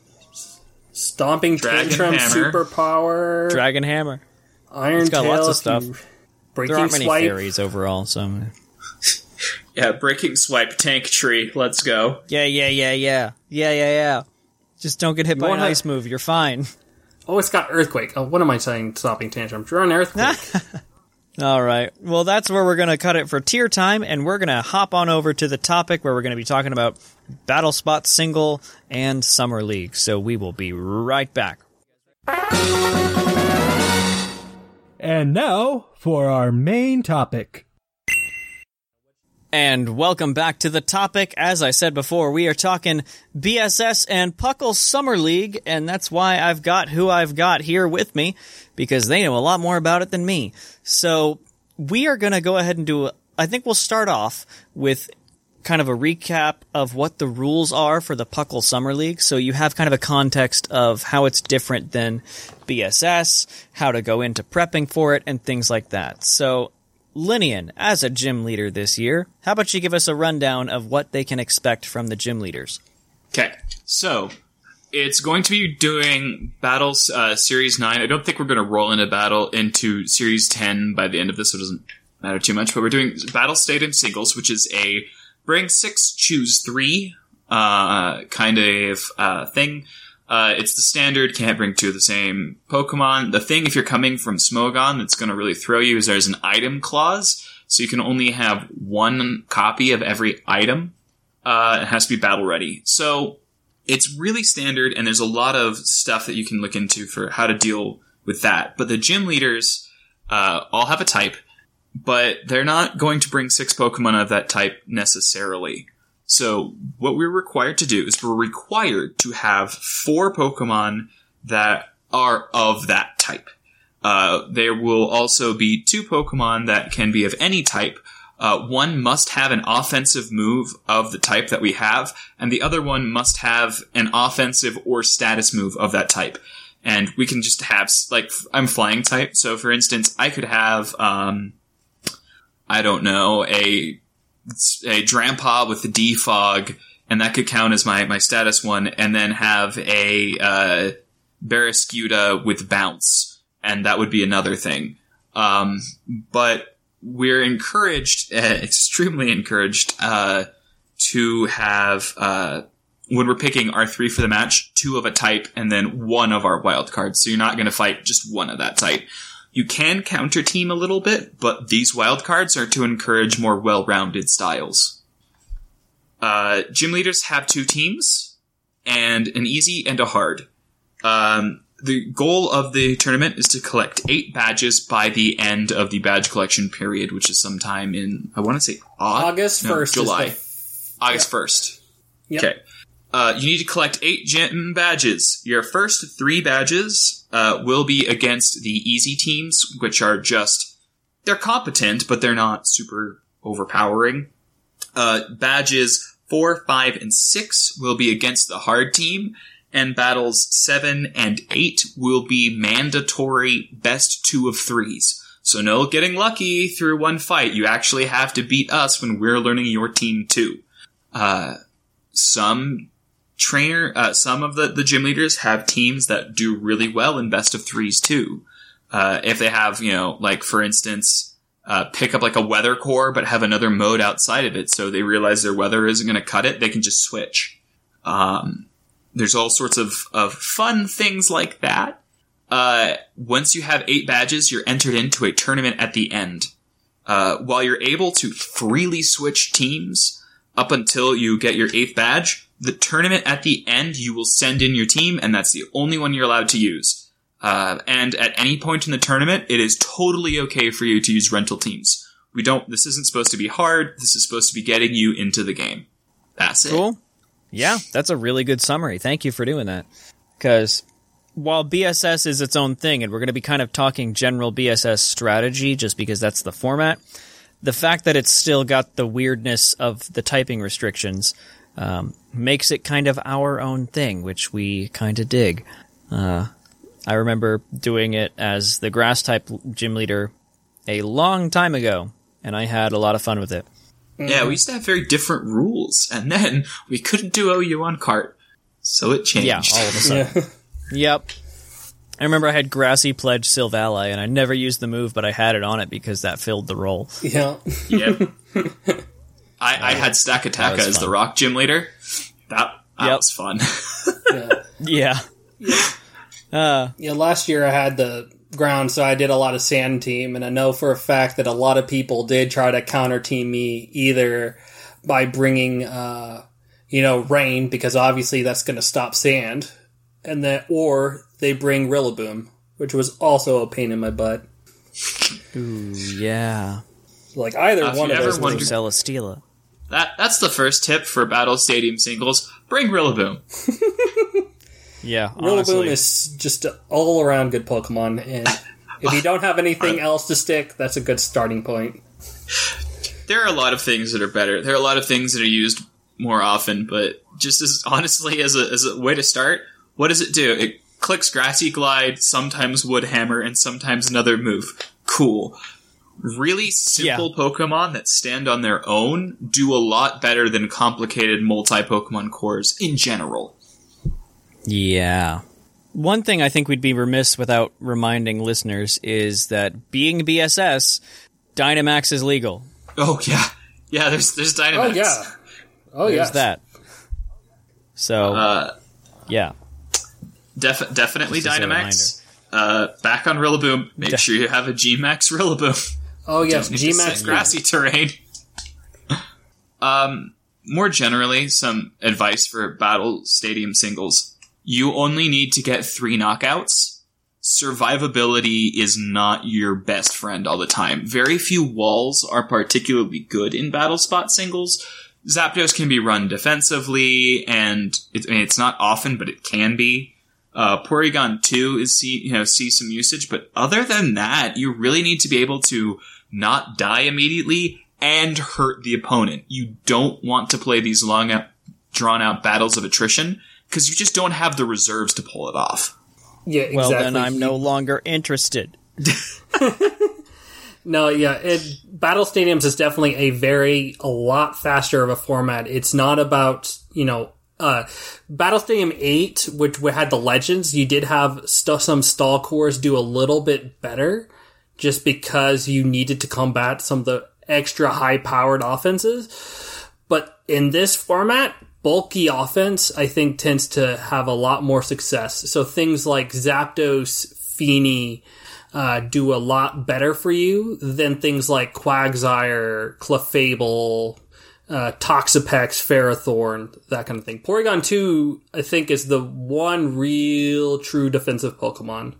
stomping Dragon tantrum, hammer. superpower, Dragon Hammer. iron got tail. lots of stuff. you- There aren't many swipe. fairies overall, so Yeah, breaking swipe tank tree. Let's go. yeah, yeah, yeah, yeah, yeah, yeah, yeah. Just don't get hit by an wanna- ice move. You're fine. Oh, it's got earthquake. Oh, what am I saying? Stomping tantrum. Run earthquake. All right. Well, that's where we're going to cut it for tier time, and we're going to hop on over to the topic where we're going to be talking about Battle Spot Single and Summer League. So we will be right back. And now for our main topic. And welcome back to the topic. As I said before, we are talking BSS and Puckle Summer League, and that's why I've got who I've got here with me, because they know a lot more about it than me. So we are going to go ahead and do, I think we'll start off with kind of a recap of what the rules are for the Puckle Summer League. So you have kind of a context of how it's different than BSS, how to go into prepping for it, and things like that. So Linian, as a gym leader this year, how about you give us a rundown of what they can expect from the gym leaders? Okay, so it's going to be doing battles uh, series nine. I don't think we're going to roll into battle into series ten by the end of this. So it doesn't matter too much. But we're doing battle and singles, which is a bring six, choose three uh, kind of uh, thing. Uh, it's the standard, can't bring two of the same Pokemon. The thing, if you're coming from Smogon, that's going to really throw you is there's an item clause. So you can only have one copy of every item. Uh, it has to be battle ready. So it's really standard, and there's a lot of stuff that you can look into for how to deal with that. But the gym leaders uh, all have a type, but they're not going to bring six Pokemon of that type necessarily. So what we're required to do is we're required to have four Pokemon that are of that type. Uh, there will also be two Pokemon that can be of any type. Uh, one must have an offensive move of the type that we have, and the other one must have an offensive or status move of that type. And we can just have, like, I'm flying type, so for instance, I could have, um, I don't know, a a Drampa with the defog, and that could count as my, my status one, and then have a uh, with bounce, and that would be another thing. Um, but we're encouraged, uh, extremely encouraged, uh, to have uh, when we're picking our three for the match, two of a type, and then one of our wild cards. So you're not going to fight just one of that type. You can counter team a little bit, but these wildcards are to encourage more well-rounded styles. Uh, gym leaders have two teams, and an easy and a hard. Um, the goal of the tournament is to collect eight badges by the end of the badge collection period, which is sometime in I want to say August no, 1st. July, August first. Yep. Okay. Uh, you need to collect eight gym badges. Your first three badges uh, will be against the easy teams, which are just they're competent, but they're not super overpowering. Uh, badges four, five, and six will be against the hard team, and battles seven and eight will be mandatory best two of threes. So no getting lucky through one fight. You actually have to beat us when we're learning your team too. Uh, some trainer, uh, some of the, the gym leaders have teams that do really well in best of threes too. Uh, if they have, you know, like for instance, uh, pick up like a weather core, but have another mode outside of it. So they realize their weather isn't going to cut it. They can just switch. Um, there's all sorts of, of fun things like that. Uh, once you have eight badges, you're entered into a tournament at the end. Uh, while you're able to freely switch teams up until you get your eighth badge, the tournament at the end, you will send in your team, and that's the only one you're allowed to use. Uh, and at any point in the tournament, it is totally okay for you to use rental teams. We don't, this isn't supposed to be hard. This is supposed to be getting you into the game. That's it. Cool. Yeah, that's a really good summary. Thank you for doing that. Because while BSS is its own thing, and we're going to be kind of talking general BSS strategy just because that's the format, the fact that it's still got the weirdness of the typing restrictions um, makes it kind of our own thing, which we kind of dig. Uh, I remember doing it as the grass type gym leader a long time ago, and I had a lot of fun with it. Yeah, we used to have very different rules, and then we couldn't do OU on cart, so it changed. Yeah, all of a sudden. Yep. I remember I had Grassy Pledge Silvally, and I never used the move, but I had it on it because that filled the role. Yeah. Yep. I, I had Stack Attack was as the rock gym leader. That, that Yep. was fun. yeah. Yeah. Yeah, last year I had the ground, so I did a lot of sand team, and I know for a fact that a lot of people did try to counter team me either by bringing, uh, you know, rain because obviously that's going to stop sand, and then or they bring Rillaboom, which was also a pain in my butt. Ooh, yeah. Like either Uh, one you of ever those. wondered- was- Celesteela. That that's the first tip for Battle Stadium singles. Bring Rillaboom. Yeah, Rillaboom honestly. is just all around good Pokemon, and if you don't have anything else to stick, that's a good starting point. There are a lot of things that are better. There are a lot of things that are used more often, but just as honestly as a as a way to start, what does it do? It clicks Grassy Glide, sometimes Wood Hammer, and sometimes another move. Cool. Really simple Pokemon that stand on their own do a lot better than complicated multi Pokemon cores in general. Yeah. One thing I think we'd be remiss without reminding listeners is that being BSS, Dynamax is legal. Oh yeah, yeah. There's there's Dynamax. Oh yeah, oh There's yes. that. So, Uh, yeah. Def- definitely Just as a Dynamax. Uh, back on Rillaboom. Make De- sure you have a Gmax Rillaboom. Oh yes, to Gmax grassy terrain. um, more generally, some advice for battle stadium singles: you only need to get three knockouts. Survivability is not your best friend all the time. Very few walls are particularly good in battle spot singles. Zapdos can be run defensively, and it, I mean, it's not often, but it can be. Uh, Porygon 2 is see, you know, see some usage, but other than that, you really need to be able to not die immediately and hurt the opponent. You don't want to play these long out, drawn out battles of attrition because you just don't have the reserves to pull it off. Yeah, Well, then I'm no longer interested. No, yeah, it, Battle Stadiums is definitely a very, a lot faster of a format. It's not about, you know, uh, Battle Stadium 8, which we had the legends, you did have st- some stall cores do a little bit better just because you needed to combat some of the extra high powered offenses. But in this format, bulky offense, I think, tends to have a lot more success. So things like Zapdos, Fini, uh, do a lot better for you than things like Quagsire, Clefable, uh, Toxapex, Ferrothorn, that kind of thing. Porygon 2, I think, is the one real true defensive Pokemon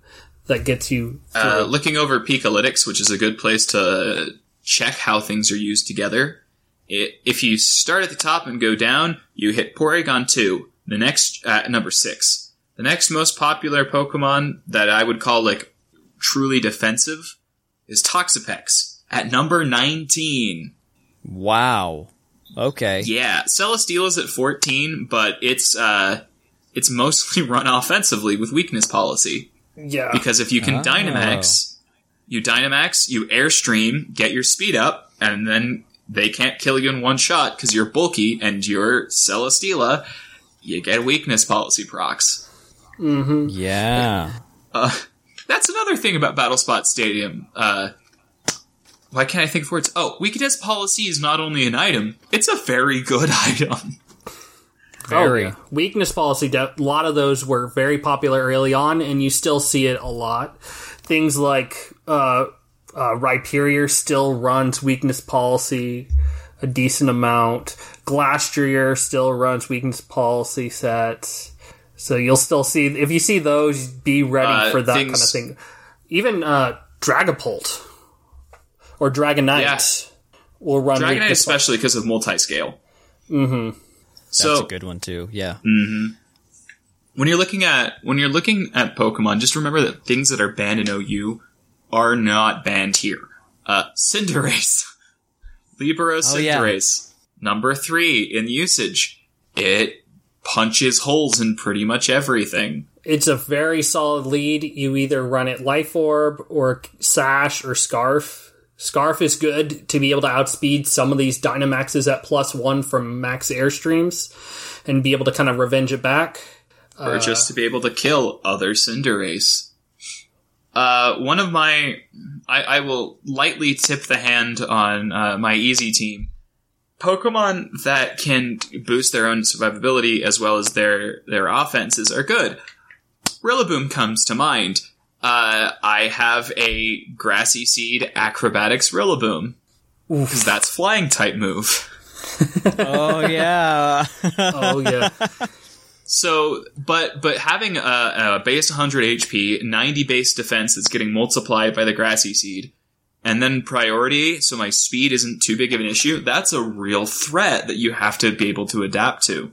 that gets you. Uh, looking over Pikalytics, which is a good place to check how things are used together. It, if you start at the top and go down, you hit Porygon 2, the next, uh, number 6. The next most popular Pokemon that I would call, like, truly defensive is Toxapex at number 19. Wow. Okay. Yeah, Celesteela's at 14, but it's, uh, it's mostly run offensively with weakness policy. yeah. Because if you can Oh. Dynamax, you Dynamax, you Airstream, get your speed up, and then they can't kill you in one shot because you're bulky and you're Celesteela. You get weakness policy procs. Mm-hmm. Yeah. Uh, that's another thing about Battle Spot Stadium. Uh, why can't I think of words? Oh, weakness policy is not only an item; it's a very good item. Very. Oh. Weakness policy, a lot of those were very popular early on, and you still see it a lot. Things like uh, uh, Rhyperior still runs weakness policy a decent amount. Glastrier still runs weakness policy sets. So you'll still see, if you see those, be ready Uh, for that things- kind of thing. Even uh, Dragapult or Dragonite Yeah. will run Dragonite, weakness especially because of multi-scale. Mm-hmm. That's So a good one too. Yeah. when you're looking at when you're looking at Pokemon, just remember that things that are banned in OU are not banned here. Uh, Cinderace, Libero Oh, yeah. Cinderace, number three in usage. It punches holes in pretty much everything. it's a very solid lead. You either run it Life Orb or Sash or Scarf. Scarf is good to be able to outspeed some of these Dynamaxes at plus one from max Airstreams and be able to kind of revenge it back. or just to be able to kill other Cinderace. Uh, one of my, I, I will lightly tip the hand on uh, my easy team. Pokemon that can boost their own survivability as well as their their offenses are good. Rillaboom comes to mind. Uh, I have a grassy seed acrobatics Rillaboom because that's flying type move. Oh yeah. Oh yeah. So, but but having a, a base 100 HP, 90 base defense that's getting multiplied by the grassy seed, and then priority, so my speed isn't too big of an issue. That's a real threat that you have to be able to adapt to.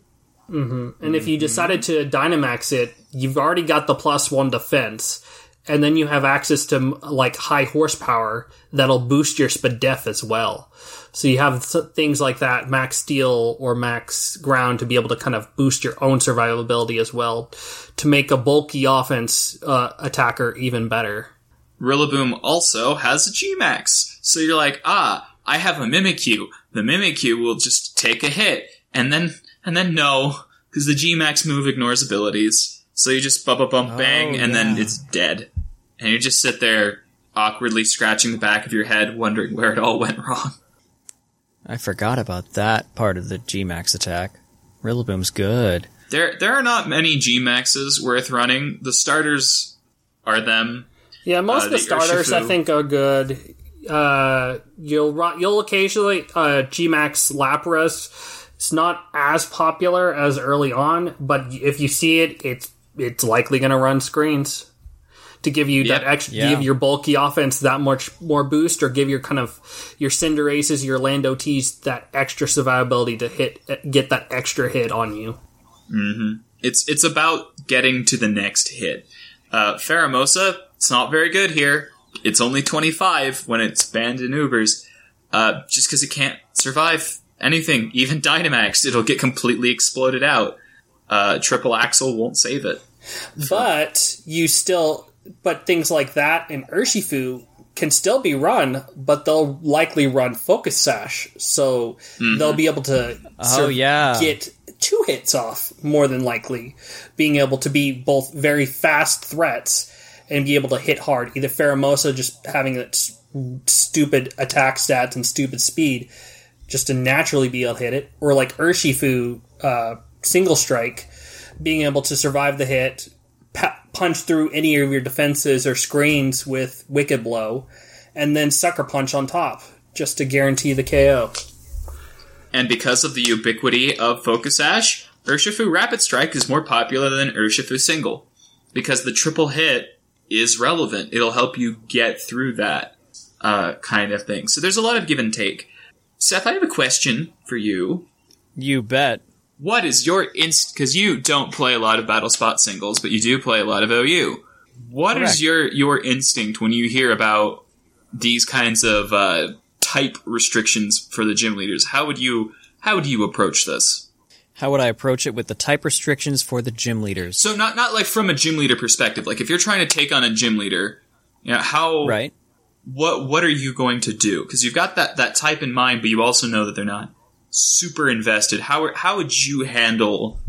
And if you decided to Dynamax it, you've already got the plus one defense, and then you have access to like high horsepower that'll boost your Spadef as well. So you have things like that, max steel or max ground to be able to kind of boost your own survivability as well, to make a bulky offense uh, attacker even better. Rillaboom also has a Gmax. So you're like, ah, I have a Mimikyu. The Mimikyu will just take a hit, and then, and then no, because the Gmax move ignores abilities. So you just bump, bump, bump, bang, and then it's dead. And you just sit there awkwardly scratching the back of your head, wondering where it all went wrong. I forgot about that part of the Gmax attack. Rillaboom's good. There, there are not many Gmaxes worth running. The starters are them. Yeah, most Uh, of the the starters I think are good. Uh, you'll you'll occasionally uh, Gmax Lapras. It's not as popular as early on, but if you see it, it's it's likely going to run screens to give you that extra, Yeah. give your bulky offense that much more boost, or give your kind of your Cinderaces, your Lando T's that extra survivability to hit get that extra hit on you. It's it's about getting to the next hit. Uh, Pheromosa, it's not very good here. It's only 25 when it's banned in Ubers. Uh, just because it can't survive anything, even Dynamax, it'll get completely exploded out. Uh, Triple Axel won't save it. But you still, but things like that and Urshifu can still be run, but they'll likely run Focus Sash, so they'll be able to Oh, yeah. get two hits off more than likely, being able to be both very fast threats and be able to hit hard. Either Pheromosa just having that s- stupid attack stats and stupid speed, just to naturally be able to hit it, or like Urshifu uh, single strike, being able to survive the hit, pa- punch through any of your defenses or screens with Wicked Blow, and then Sucker Punch on top, just to guarantee the KO. And because of the ubiquity of Focus Sash, Urshifu Rapid Strike is more popular than Urshifu Single. Because the triple hit is relevant. It'll help you get through that uh, kind of thing. So there's a lot of give and take. Seth, I have a question for you. You bet. What is your inst? Because you don't play a lot of Battle Spot singles, but you do play a lot of OU. What is Correct. your your instinct when you hear about these kinds of uh, type restrictions for the gym leaders? How would you how would you approach this? How would I approach it with the type restrictions for the gym leaders? So not not like from a gym leader perspective. Like if you're trying to take on a gym leader, you know, how Right? what what are you going to do? Because you've got that that type in mind, but you also know that they're not super invested. How how would you handle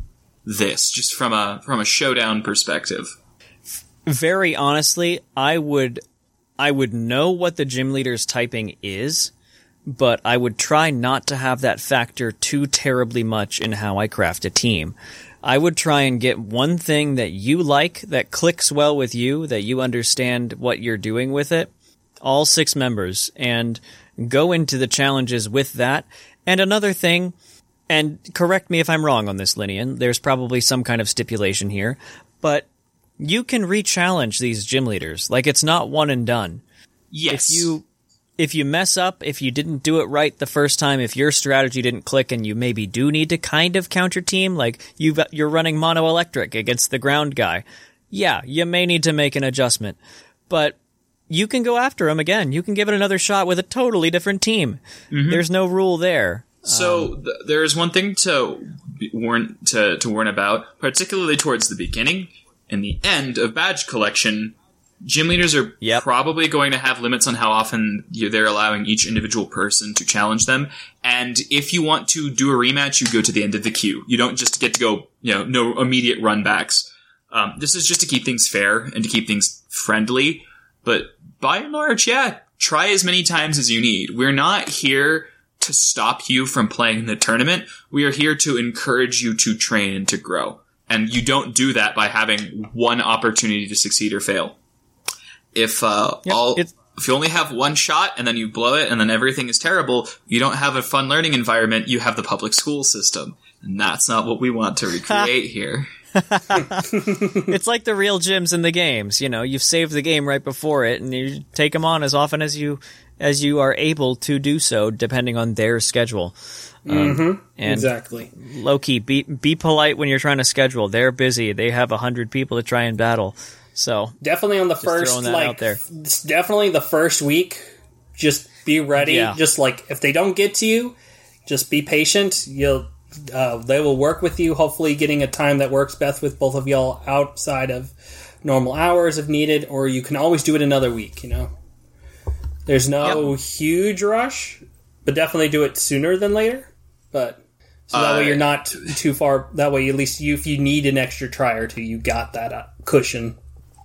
this, just from a from a showdown perspective? Very honestly, I would I would know what the gym leader's typing is, but I would try not to have that factor too terribly much in how I craft a team. I would try and get one thing that you like, that clicks well with you, that you understand what you're doing with it, all six members, and go into the challenges with that. And another thing, and correct me if I'm wrong on this, Linian, there's probably some kind of stipulation here, but you can re-challenge these gym leaders. Like it's not one and done. Yes, If you if you mess up, if you didn't do it right the first time, if your strategy didn't click and you maybe do need to kind of counter team, like you you're running mono electric against the ground guy, yeah, you may need to make an adjustment. But you can go after him again. You can give it another shot with a totally different team. There's no rule there. So th- there is one thing to warn to to warn about, particularly towards the beginning and the end of badge collection. Gym leaders are Yep. probably going to have limits on how often they're allowing each individual person to challenge them. And if you want to do a rematch, you go to the end of the queue. You don't just get to go, you know, no immediate run backs. Um, this is just to keep things fair and to keep things friendly. But by and large, yeah, try as many times as you need. We're not here to stop you from playing in the tournament. We are here to encourage you to train and to grow. And you don't do that by having one opportunity to succeed or fail. If uh, Yep, all if you only have one shot and then you blow it and then everything is terrible, you don't have a fun learning environment. You have the public school system, and that's not what we want to recreate here. It's like the real gyms in the games. You know, you've saved the game right before it, and you take them on as often as you as you are able to do so, depending on their schedule. Um, and exactly. low key, be be polite when you're trying to schedule. They're busy. They have a hundred people to try and battle. So Definitely on the first like definitely the first week. Just be ready. Yeah. Just like if they don't get to you, just be patient. You'll uh, they will work with you. Hopefully, getting a time that works best with both of y'all outside of normal hours if needed, or you can always do it another week. You know, there's no huge rush, but definitely do it sooner than later. But so that way Uh, you're not too far. That way, at least you, if you need an extra try or two, you got that uh, cushion.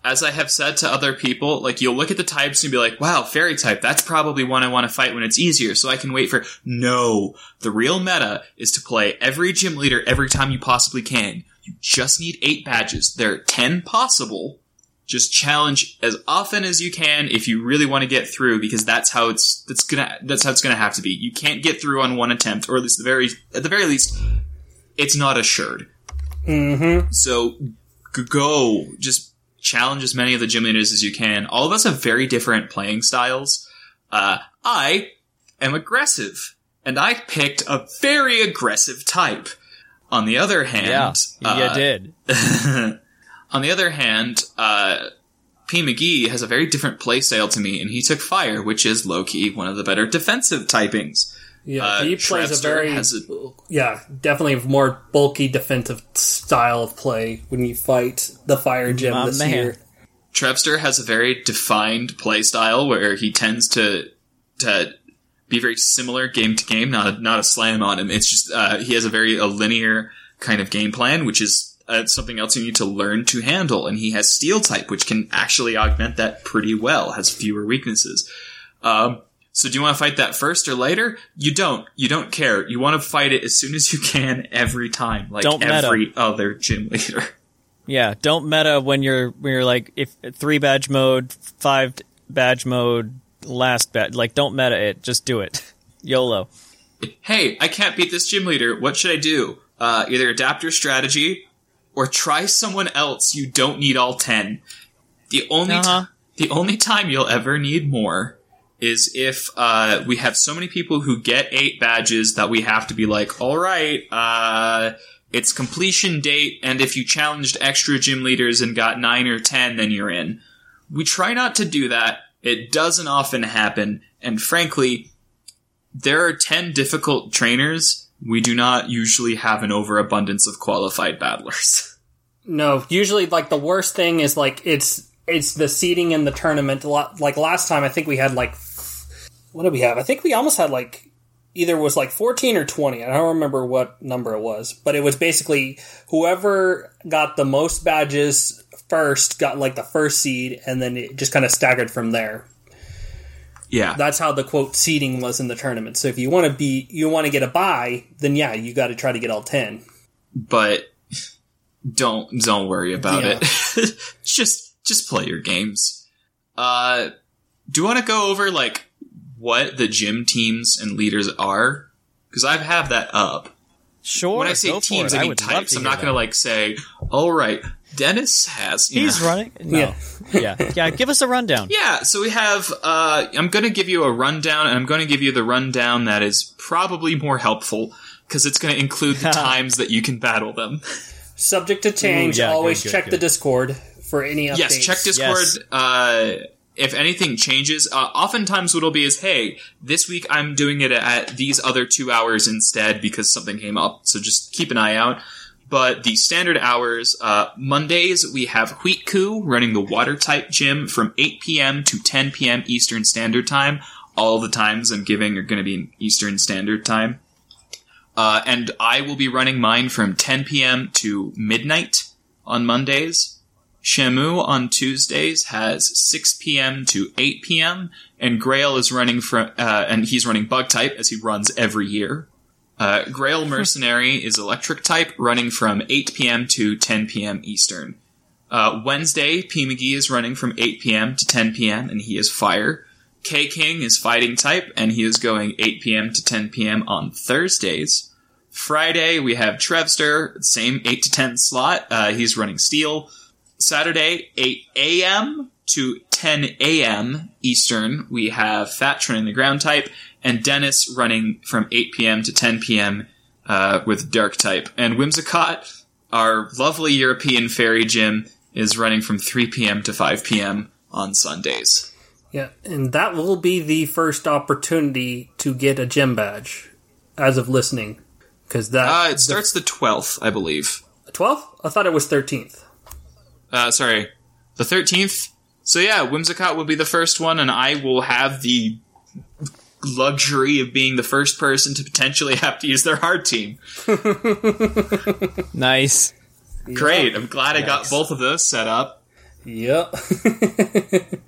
As I have said to other people, like you'll look at the types and be like, wow, fairy type, that's probably one I want to fight when it's easier, so I can wait for. No. The real meta is to play every gym leader every time you possibly can. You just need eight badges. There are ten possible. Just challenge as often as you can if you really want to get through, because that's how it's that's gonna that's how it's gonna have to be. You can't get through on one attempt, or at least the very at the very least, it's not assured. Mm-hmm. So go just challenge as many of the gym leaders as you can. All of us have very different playing styles. Uh, I am aggressive, and I picked a very aggressive type. On the other hand, yeah, uh, you did. on the other hand, uh, P. McGee has a very different playstyle to me, and he took fire, which is low key one of the better defensive typings. Yeah, Uh, he plays a very has a- yeah, definitely a more bulky defensive style of play when you fight the fire gem My this man. year. Trevster has a very defined play style where he tends to to be very similar game to game, not a, not a slam on him. It's just uh, he has a very a linear kind of game plan, which is uh, something else you need to learn to handle. And he has steel type, which can actually augment that pretty well. Has fewer weaknesses. Um, so do you want to fight that first or later? You don't. You don't care. You want to fight it as soon as you can every time, like Don't meta. every other gym leader. Yeah, don't meta when you're when you're like if three badge mode, five badge mode, last badge. Like don't meta it. Just do it. YOLO. hey, I can't beat this gym leader. What should I do? Uh, either adapt your strategy or try someone else. You don't need all 10. The only, Uh-huh. the only time you'll ever need more is if, uh, we have so many people who get eight badges that we have to be like, alright, uh, it's completion date, and if you challenged extra gym leaders and got nine or ten, then you're in. We try not to do that. It doesn't often happen, and frankly, there are 10 difficult trainers. We do not usually have an overabundance of qualified battlers. No, usually like the worst thing is like it's it's the seeding in the tournament. A lot- Like last time, I think we had like what did we have? I think we almost had like either was like fourteen or twenty. I don't remember what number it was, but it was basically whoever got the most badges first got like the first seed, and then it just kind of staggered from there. Yeah. That's how the quote seeding was in the tournament. So if you want to be you want to get a buy, then yeah, you got to try to get all ten. but don't don't worry about Yeah. it. just just play your games. Uh do you want to go over like what the gym teams and leaders are? Cuz I have that up. Sure. when I say teams. I mean would love types. I'm not going to like say, "All right, Dennis has." you He's know. running. No. Yeah. Yeah. yeah. Give us a rundown. Yeah, so we have. Uh, I'm going to give you a rundown, and I'm going to give you the rundown that is probably more helpful because it's going to include the times that you can battle them. Subject to change. Ooh, yeah, Always good, good, check the. Discord for any updates. Yes, check Discord. Yes. Uh, if anything changes, uh, oftentimes what'll be is, hey, this week I'm doing it at these other two hours instead because something came up. So just keep an eye out. But the standard hours, uh, Mondays we have Wheat Coup running the water type gym from 8 p.m. to 10 p.m. Eastern Standard Time. All the times I'm giving are going to be in Eastern Standard Time. Uh, and I will be running mine from 10 p.m. to midnight on Mondays. Shamu on Tuesdays has 6 p.m. to 8 p.m. and Grail is running from uh, and he's running bug type as he runs every year. Uh, Grail Mercenary is electric type, running from 8 p.m. to 10 p.m. Eastern. Uh, Wednesday, P. McGee is running from 8 p.m. to 10 p.m. and he is fire. K King is fighting type and he is going 8 p.m. to 10 p.m. on Thursdays. Friday, we have Trevster, same 8 to 10 slot. Uh, he's running steel. Saturday, 8 a.m. to 10 a.m. Eastern, we have Fat running the ground type, and Dennis running from 8 p.m. to 10 p.m. Uh, with dark type. And Whimsicott, our lovely European fairy gym, is running from 3 p.m. to 5 p.m. on Sundays. Yeah, and that will be the first opportunity to get a gym badge as of listening. Because that. Uh, it starts the 12th, I believe. 12th? I thought it was 13th. Uh, sorry, the 13th. So yeah, Whimsicott will be the first one, and I will have the luxury of being the first person to potentially have to use their hard team. Nice. Great. I'm glad I got both of those set up. Yep.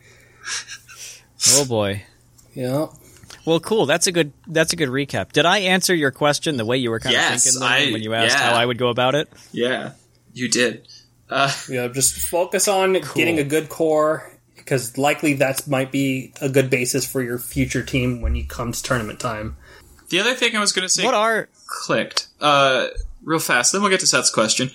Oh boy. yep. Well, cool. That's a good. That's a good recap. Did I answer your question the way you were kind Yes, of thinking I- when you asked yeah. how I would go about it? Yeah, you did. Uh, Yeah, just focus on getting a good core because likely that might be a good basis for your future team when it comes tournament time. the other thing I was going to say What are? clicked uh, real fast. Then we'll get to Seth's question.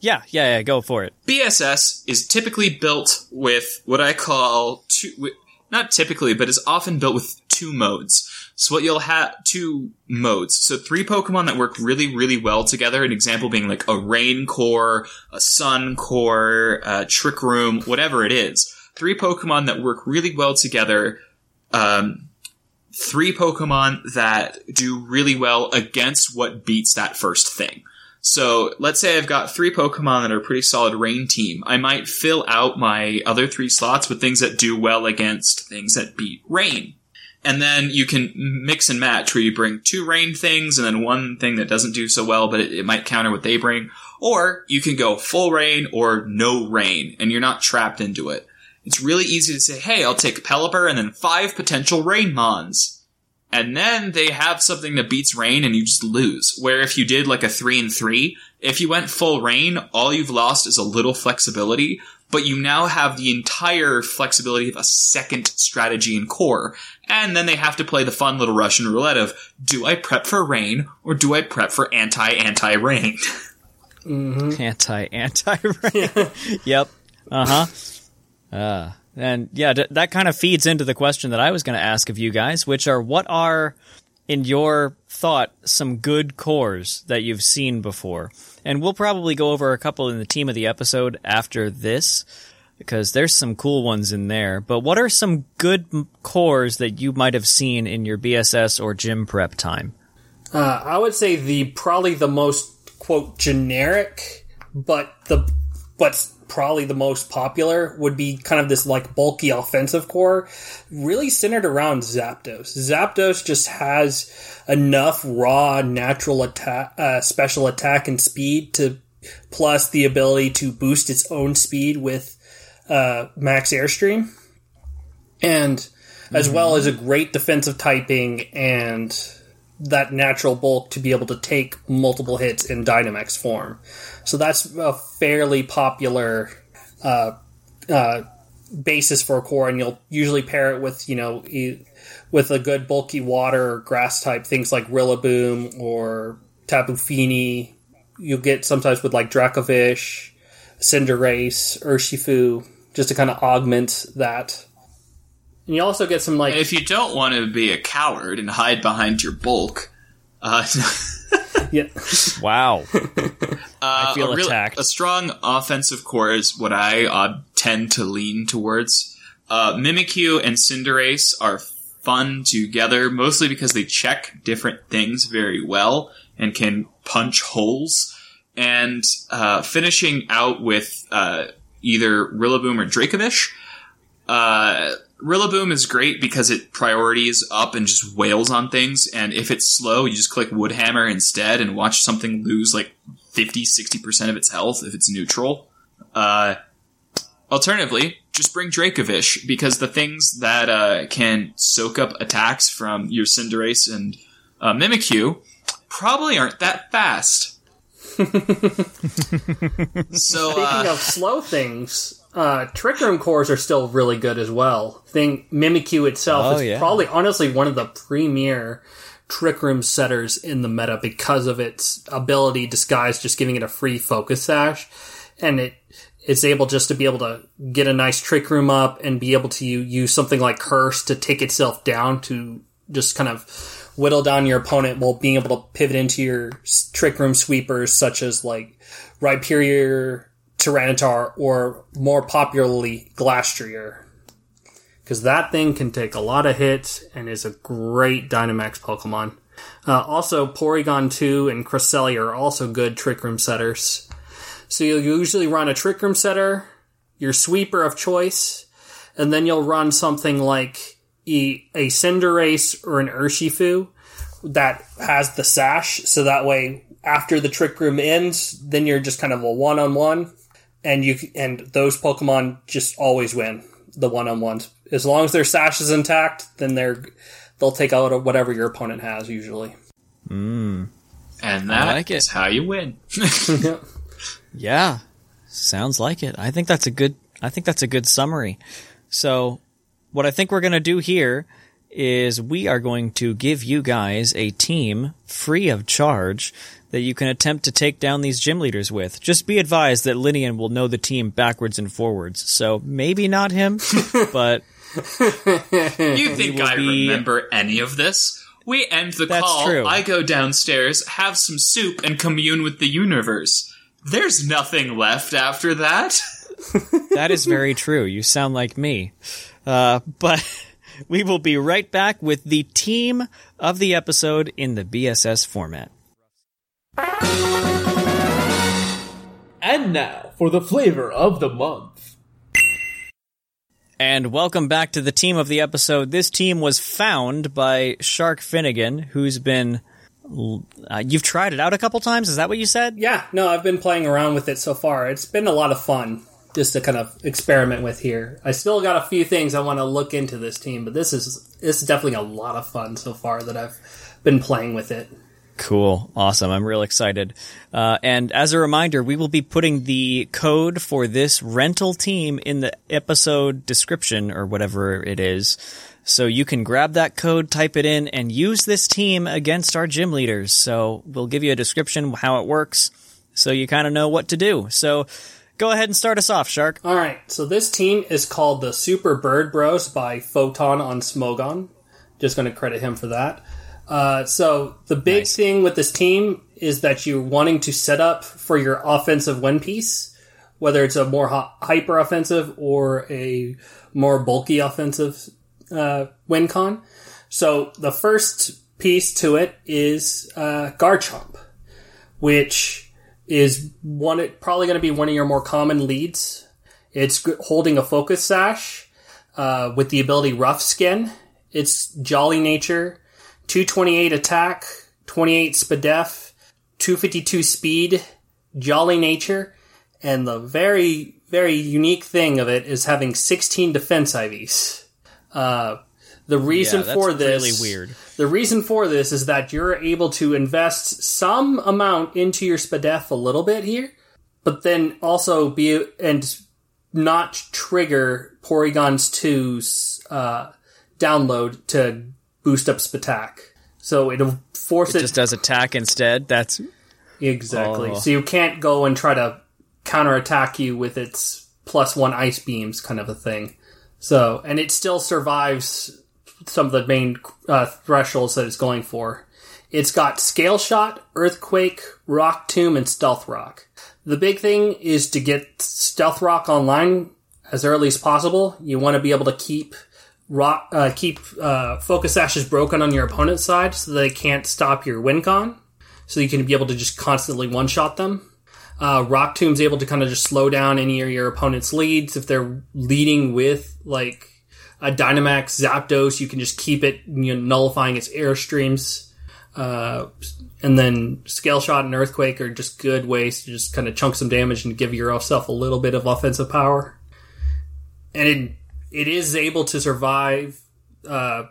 Yeah, yeah, yeah. Go for it. BSS is typically built with what I call two, not typically, but is often built with two modes. So what you'll have two modes. So three Pokemon that work really, really well together. An example being like a Rain Core, a Sun Core, a Trick Room, whatever it is. Three Pokemon that work really well together. Um, three Pokemon that do really well against what beats that first thing. So let's say I've got three Pokemon that are pretty solid rain team. I might fill out my other three slots with things that do well against things that beat rain. And then you can mix and match where you bring two rain things and then one thing that doesn't do so well, but it, it might counter what they bring. Or you can go full rain or no rain and you're not trapped into it. It's really easy to say, hey, I'll take Pelipper and then five potential rain mons and then they have something that beats rain and you just lose. Where if you did like a three and three, if you went full rain, all you've lost is a little flexibility, but you now have the entire flexibility of a second strategy and core. And then they have to play the fun little Russian roulette of, do I prep for rain or do I prep for anti-anti-rain? Anti anti. Rain. yep. Uh huh. Uh, and yeah, d- that kind of feeds into the question that I was going to ask of you guys, which are what are, in your thought, some good cores that you've seen before? And we'll probably go over a couple in the team of the episode after this, because there's some cool ones in there. But what are some good cores that you might have seen in your BSS or gym prep time? Uh, I would say the probably the most quote generic, but the but probably the most popular would be kind of this like bulky offensive core, really centered around Zapdos. Zapdos just has enough raw natural attack, uh, special attack and speed to plus the ability to boost its own speed with uh, max airstream, and as well as a great defensive typing and that natural bulk to be able to take multiple hits in Dynamax form. So that's a fairly popular uh, uh, basis for a core, and you'll usually pair it with you know e- with a good bulky water or grass type things like Rillaboom or Tapu Fini. You'll get sometimes with like Dracovish, Cinderace, Urshifu, just to kind of augment that. And you also get some like And if you don't want to be a coward and hide behind your bulk, uh, yeah, Wow. I feel a real- attacked. A strong offensive core is what I uh, tend to lean towards. Uh, Mimikyu and Cinderace are fun together, mostly because they check different things very well and can punch holes. And uh, finishing out with uh, either Rillaboom or Dracovish. Uh, Rillaboom is great because it priorities up and just wails on things. And if it's slow, you just click Woodhammer instead and watch something lose like 50, 60% of its health if it's neutral. Uh, alternatively, just bring Dracovish because the things that uh, can soak up attacks from your Cinderace and uh, Mimikyu probably aren't that fast. So Speaking uh, of slow things, uh, Trick Room cores are still really good as well. Thing Mimikyu itself Oh, is yeah. probably honestly one of the premier Trick Room setters in the meta because of its ability disguise, just giving it a free focus sash, and it it's able just to be able to get a nice Trick Room up and be able to use something like Curse to take itself down to just kind of whittle down your opponent while being able to pivot into your trick room sweepers such as like Rhyperior, Tyranitar, or more popularly Glastrier. Because that thing can take a lot of hits and is a great Dynamax Pokemon. Uh, also, Porygon 2 and Cresselia are also good Trick Room setters. So you'll usually run a Trick Room setter, your sweeper of choice, and then you'll run something like a Cinderace or an Urshifu that has the sash, so that way after the Trick Room ends, then you're just kind of a one on one, and you and those Pokemon just always win the one on ones as long as their sash is intact. Then they're they'll take out whatever your opponent has usually. Hmm. and that like it. is how you win. Yeah, sounds like it. I think that's a good. I think that's a good summary. So, what I think we're going to do here is we are going to give you guys a team free of charge that you can attempt to take down these gym leaders with. Just be advised that Linian will know the team backwards and forwards. So maybe not him, but You think I be- remember any of this? We end the That's call. true. I go downstairs, have some soup, and commune with the universe. There's nothing left after that. That is very true. You sound like me. Uh, but we will be right back with the team of the episode in the BSS format. And now for the flavor of the month. And welcome back to the team of the episode. This team was found by Shark Finnegan, who's been. Uh, you've tried it out a couple times. Is that what you said? Yeah, no, I've been playing around with it so far. It's been a lot of fun just to kind of experiment with here. I still got a few things I want to look into this team, but this is this is definitely a lot of fun so far that I've been playing with it. Cool. Awesome. I'm real excited. Uh, and as a reminder, we will be putting the code for this rental team in the episode description or whatever it is. So you can grab that code, type it in, and use this team against our gym leaders. So we'll give you a description how it works so you kind of know what to do. So go ahead and start us off, Shark. All right, so this team is called the Super Bird Bros by Photon on Smogon. Just going to credit him for that. Uh, so the big Nice. thing with this team is that you're wanting to set up for your offensive win piece, whether it's a more hyper offensive or a more bulky offensive uh, win con. So the first piece to it is uh, Garchomp, which is one probably going to be one of your more common leads. It's holding a focus sash uh, with the ability Rough Skin. It's Jolly Nature, 228 attack, 28 Spadef, 252 speed, Jolly Nature, and the very, very unique thing of it is having 16 defense IVs. Uh, the reason Yeah, for this really weird. the reason for this is that you're able to invest some amount into your Spadef a little bit here, but then also be and not trigger Porygon's 2's uh, download to boost up Spatak. So it'll force It it, just does attack instead. That's exactly. Oh. So you can't go and try to counterattack you with its plus one ice beams kind of a thing. So and it still survives some of the main uh, thresholds that it's going for. It's got Scale Shot, Earthquake, Rock Tomb, and Stealth Rock. The big thing is to get Stealth Rock online as early as possible. You want to be able to keep rock, uh, keep uh, Focus Sashes broken on your opponent's side so they can't stop your win con. So you can be able to just constantly one shot them. Uh, Rock Tomb's able to kind of just slow down any of your opponent's leads. If they're leading with like a Dynamax Zapdos, you can just keep it you know, nullifying its airstreams. Uh, and then Scale Shot and Earthquake are just good ways to just kind of chunk some damage and give yourself a little bit of offensive power. And it, it is able to survive, uh,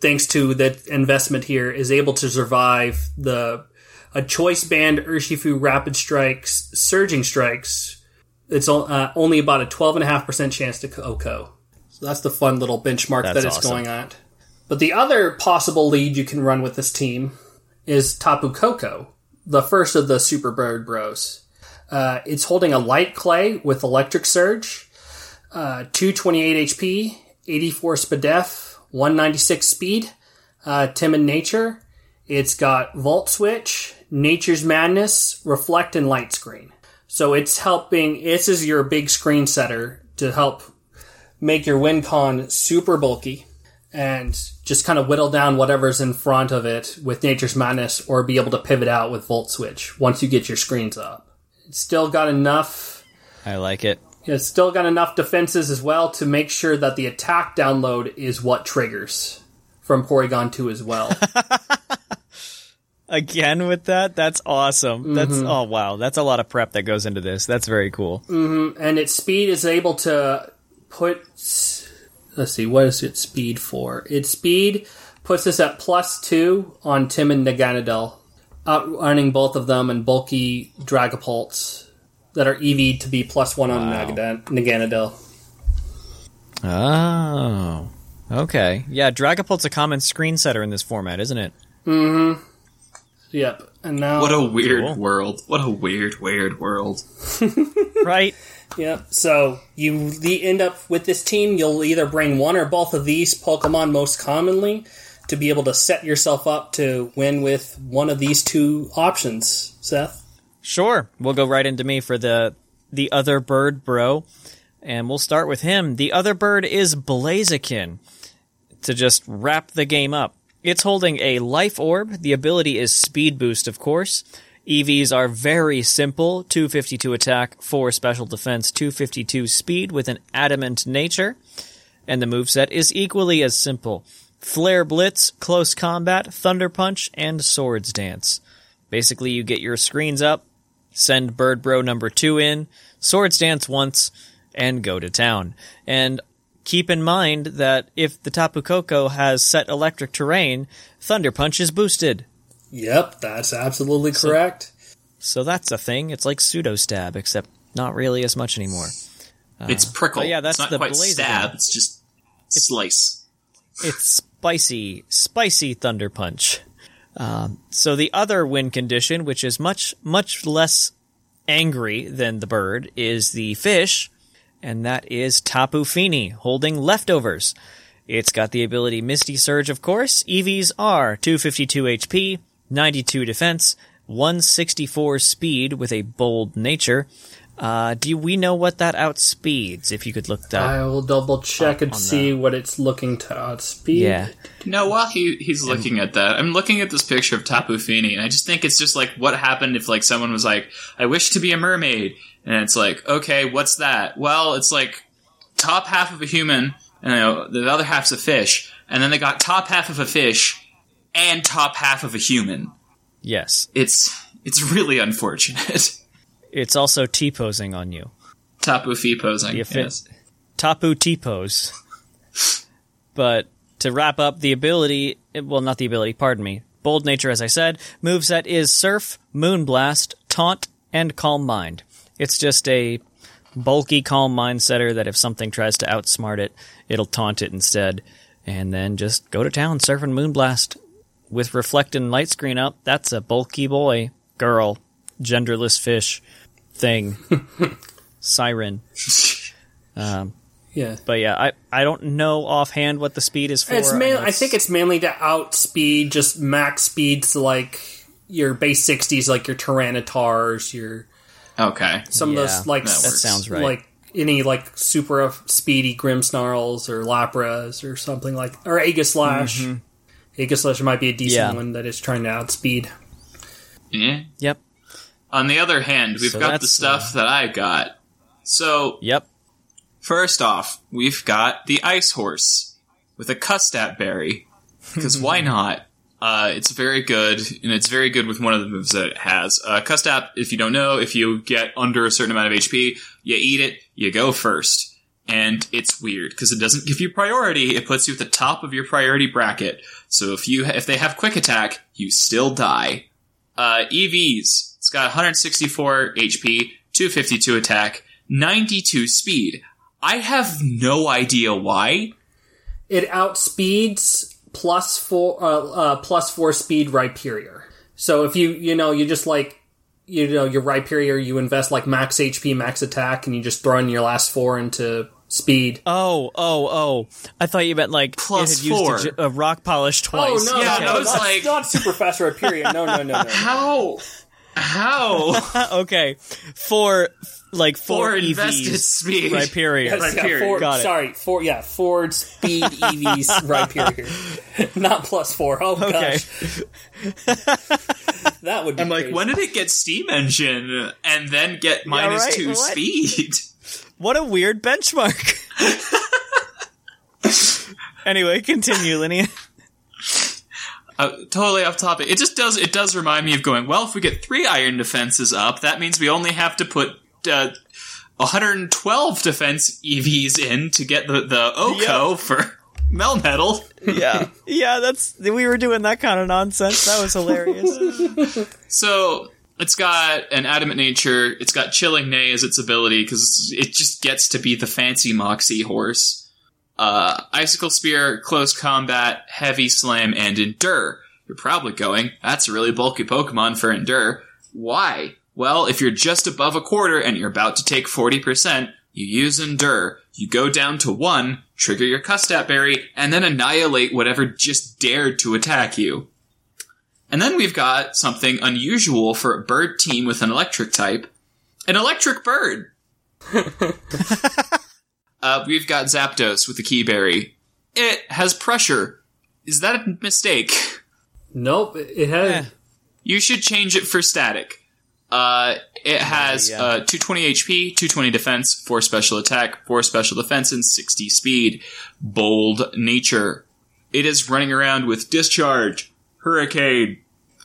thanks to that investment here, is able to survive the a choice band Urshifu Rapid Strikes Surging Strikes. It's uh, only about a 12.5% chance to OHKO. So that's the fun little benchmark That's that it's awesome. going at. But the other possible lead you can run with this team is Tapu Koko, the first of the Super Bird Bros. Uh, it's holding a light clay with electric surge, uh, 228 HP, 84 spadef, 196 speed, uh, timid nature. It's got Volt Switch, Nature's Madness, Reflect, and Light Screen. So it's helping, this is your big screen setter to help make your WinCon super bulky and just kind of whittle down whatever's in front of it with Nature's Madness or be able to pivot out with Volt Switch once you get your screens up. It's still got enough I like it. It's still got enough defenses as well to make sure that the attack download is what triggers from Porygon 2 as well. Again with that, that's awesome. That's Mm-hmm. oh wow, that's a lot of prep that goes into this. That's very cool. and its speed is able to put let's see what is its speed for its speed puts us at plus two on tim and naganadel outrunning both of them and bulky dragapults that are ev to be plus one on Nagada- naganadel Oh, okay. Yeah, Dragapult's a common screen setter in this format, isn't it? Mm-hmm. Yep and now What a weird Cool. world. What a weird, weird world. right. Yep. So you the end up with this team. You'll either bring one or both of these Pokemon most commonly to be able to set yourself up to win with one of these two options. Seth. Sure. We'll go right into me for the the other bird, bro. And we'll start with him. The other bird is Blaziken. To just wrap the game up. It's holding a life orb. The ability is speed boost, of course. EVs are very simple 252 attack, 4 special defense, 252 speed with an adamant nature. And the moveset is equally as simple Flare Blitz, Close Combat, Thunder Punch, and Swords Dance. Basically, you get your screens up, send Bird Bro number two in, Swords Dance once, and go to town. And keep in mind that if the Tapu Koko has set electric terrain, Thunder Punch is boosted. Yep, that's absolutely correct. So that's a thing. It's like pseudo stab, except not really as much anymore. Uh, it's prickle. yeah, that's it's not the quite Blaziken. stab. It's just slice. It's spicy, spicy Thunder Punch. Um, so the other win condition, which is much, much less angry than the bird, is the fish, and that is Tapu Fini, holding leftovers. It's got the ability Misty Surge, of course. EVs are 252 HP, 92 defense, 164 speed with a bold nature. Uh, do we know what that outspeeds? If you could look that. I will double check and on see what it's looking to outspeed. yeah. No, while he he's looking at that, I'm looking at this picture of Tapu Fini, and I just think it's just like what happened if like someone was like, "I wish to be a mermaid," and it's like, okay, what's that? Well, it's like top half of a human, and you know, the other half's a fish, and then they got top half of a fish and top half of a human. Yes. It's it's really unfortunate. It's also T posing on you. Tapu Fi posing. Yes. Tapu T pose. but to wrap up the ability, well, not the ability, pardon me. Bold nature, as I said. Moveset is Surf, Moonblast, Taunt, and Calm Mind. It's just a bulky Calm Mind setter that if something tries to outsmart it, it'll taunt it instead. And then just go to town, Surf and Moonblast. With Reflect and Light Screen up, that's a bulky boy, girl, genderless fish, thing, siren. Yeah. But yeah, I, I don't know offhand what the speed is for. It's I main, I think it's mainly to outspeed just max speeds like your base 60s, like your Tyranitars, your Okay. some of those like that s- works. sounds right. like any like super speedy Grimmsnarls or Lapras or something like or Aegislash. Aegislash might be a decent Mm-hmm. Yeah. one that is trying to outspeed. Yeah. Yep. On the other hand, we've So got the stuff that I got. So Yep. First off, we've got the Ice Horse with a Custap Berry. Because why not? Uh, it's very good, and it's very good with one of the moves that it has. Uh, Custap, if you don't know, if you get under a certain amount of HP, you eat it, you go first. And it's weird, because it doesn't give you priority, it puts you at the top of your priority bracket. So if you, if they have quick attack, you still die. Uh, EVs. It's got 164 HP, 252 attack, 92 speed. I have no idea why. It outspeeds plus four uh, uh, plus four speed Rhyperior. So if you you know you just like you know your Rhyperior, you invest like max HP, max attack, and you just throw in your last four into speed. Oh, oh, oh! I thought you meant like Plus it had four. used a, j- a rock polish twice. Oh no, Yeah, no, I no, was not, like- not super fast Rhyperior. No, no, no, no. no. How? How? okay, for like four, For EVs, invested speed. Rhyperior. Yes, yeah, Ford, Got it. Sorry, Ford. Yeah, Ford Speed EVs Rhyperior, not plus four. Oh Okay. gosh, that would. Be I'm like, when did it get steam engine and then get minus right, two what? speed? What a weird benchmark. anyway, continue, Linnea. Uh, totally off topic. It just does. It does remind me of going. Well, if we get three iron defenses up, that means we only have to put uh, 112 defense EVs in to get the the OHKO for Melmetal. Yeah, yeah, that's we were doing that kind of nonsense. That was hilarious. So it's got an adamant nature. It's got Chilling Neigh as its ability because it just gets to be the fancy moxie horse. Uh, icicle spear, close combat, heavy slam, and endure. You're probably going, that's a really bulky Pokemon for endure. Why? Well, if you're just above a quarter and you're about to take 40%, you use endure. You go down to one, trigger your Custap Berry, and then annihilate whatever just dared to attack you. And then we've got something unusual for a bird team with an electric type. An electric bird! uh, we've got Zapdos with the Kee Berry. It has pressure. Is that a mistake? Nope, it has. Eh. You should change it for static. Uh, it has yeah. uh, 220 HP, 220 defense, 4 special attack, 4 special defense, and 60 speed. Bold nature. It is running around with Discharge, Hurricane,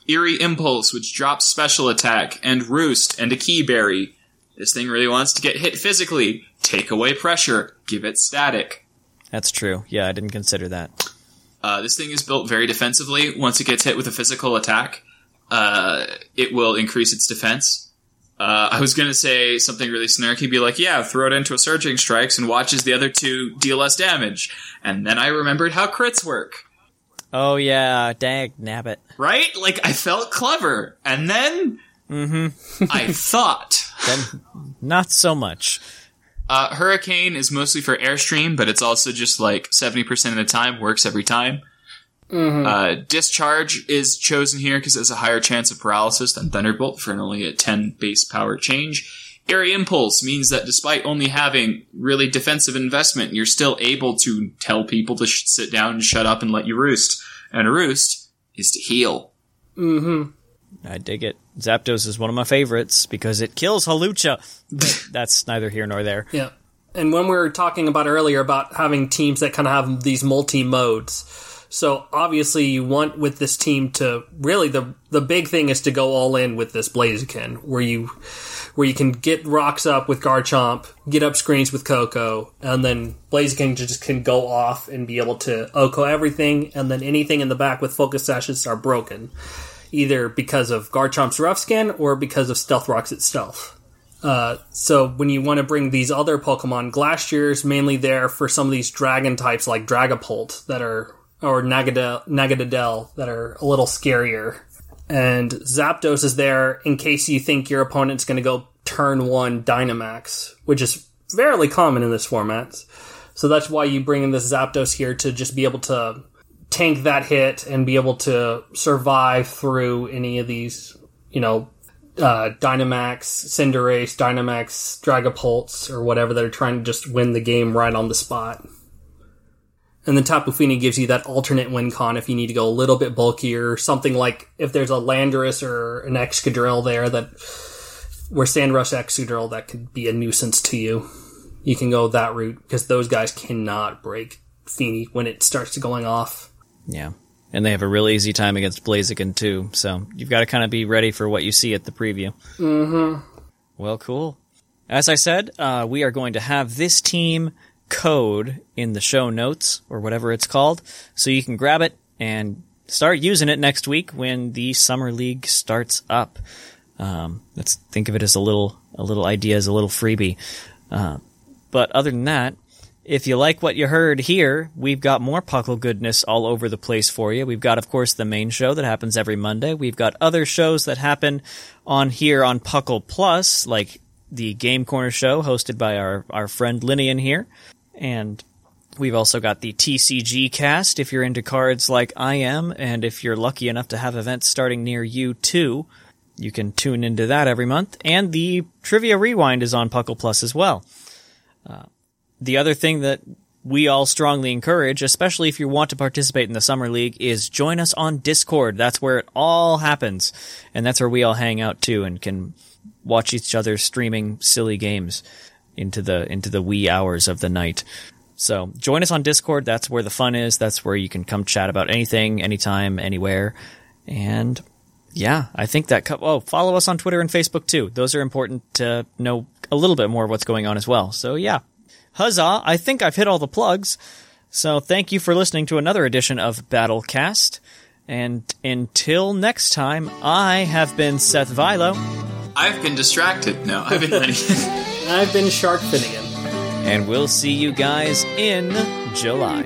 Eerie Impulse, which drops special attack, and Roost, and a Kee Berry. This thing really wants to get hit physically. Take away pressure. Give it static. That's true. Yeah, I didn't consider that. Uh, this thing is built very defensively. Once it gets hit with a physical attack, uh, it will increase its defense. Uh, I was gonna say something really snarky, be like, yeah, throw it into a Surging Strikes and watches the other two deal less damage. And then I remembered how crits work. Oh yeah, dag nabbit. Right? Like, I felt clever. And then, I thought. Then not so much. Uh, Hurricane is mostly for Airstream, but it's also just like 70% of the time, works every time. Uh, Discharge is chosen here because it has a higher chance of paralysis than Thunderbolt for an only a 10 base power change. Eerie Impulse means that despite only having really defensive investment, you're still able to tell people to sh- sit down and shut up and let you roost. And a roost is to heal. I dig it. Zapdos is one of my favorites because it kills Hawlucha. But that's neither here nor there. Yeah. And when we were talking about earlier about having teams that kind of have these multi modes, so obviously you want with this team to really the the big thing is to go all in with this Blaziken, where you where you can get rocks up with Garchomp, get up screens with Koko, and then Blaziken just can go off and be able to OHKO everything, and then anything in the back with Focus Sashes are broken, either because of Garchomp's rough skin or because of Stealth Rocks itself. Uh, so when you want to bring these other Pokemon, Glastrier's mainly there for some of these dragon types like Dragapult that are, or Naganadel that are a little scarier. And Zapdos is there in case you think your opponent's going to go turn one Dynamax, which is fairly common in this format. So that's why you bring in this Zapdos here to just be able to tank that hit and be able to survive through any of these, you know, uh, Dynamax, Cinderace, Dynamax, Dragapults, or whatever that are trying to just win the game right on the spot. And then Tapu Fini gives you that alternate win con if you need to go a little bit bulkier, something like if there's a Landorus or an Excadrill there that where Sandrush Excadrill that could be a nuisance to you. You can go that route because those guys cannot break Fini when it starts to going off. Yeah. And they have a real easy time against Blaziken too, so you've got to kind of be ready for what you see at the preview. Mm-hmm. Well, cool. As I said, uh, we are going to have this team code in the show notes or whatever it's called, so you can grab it and start using it next week when the summer league starts up. Um, let's think of it as a little a little idea as a little freebie. Uh, but other than that, if you like what you heard here, we've got more Puckle goodness all over the place for you. We've got, of course, the main show that happens every Monday. We've got other shows that happen on here on Puckle Plus, like the Game Corner show hosted by our, our friend Linian here. And we've also got the TCG cast if you're into cards like I am, and if you're lucky enough to have events starting near you too. You can tune into that every month. And the Trivia Rewind is on Puckle Plus as well. Uh, the other thing that we all strongly encourage, especially if you want to participate in the Summer League, is join us on Discord. That's where it all happens. And that's where we all hang out too and can watch each other streaming silly games into the, into the wee hours of the night. So join us on Discord. That's where the fun is. That's where you can come chat about anything, anytime, anywhere. And yeah, I think that. Co- oh, follow us on Twitter and Facebook too. Those are important to know a little bit more of what's going on as well. So yeah, huzzah! I think I've hit all the plugs. So thank you for listening to another edition of Battlecast. And until next time, I have been Seth Vilo. I've been distracted. No, I've been Lenny. I've been Shark Finnegan. And we'll see you guys in July.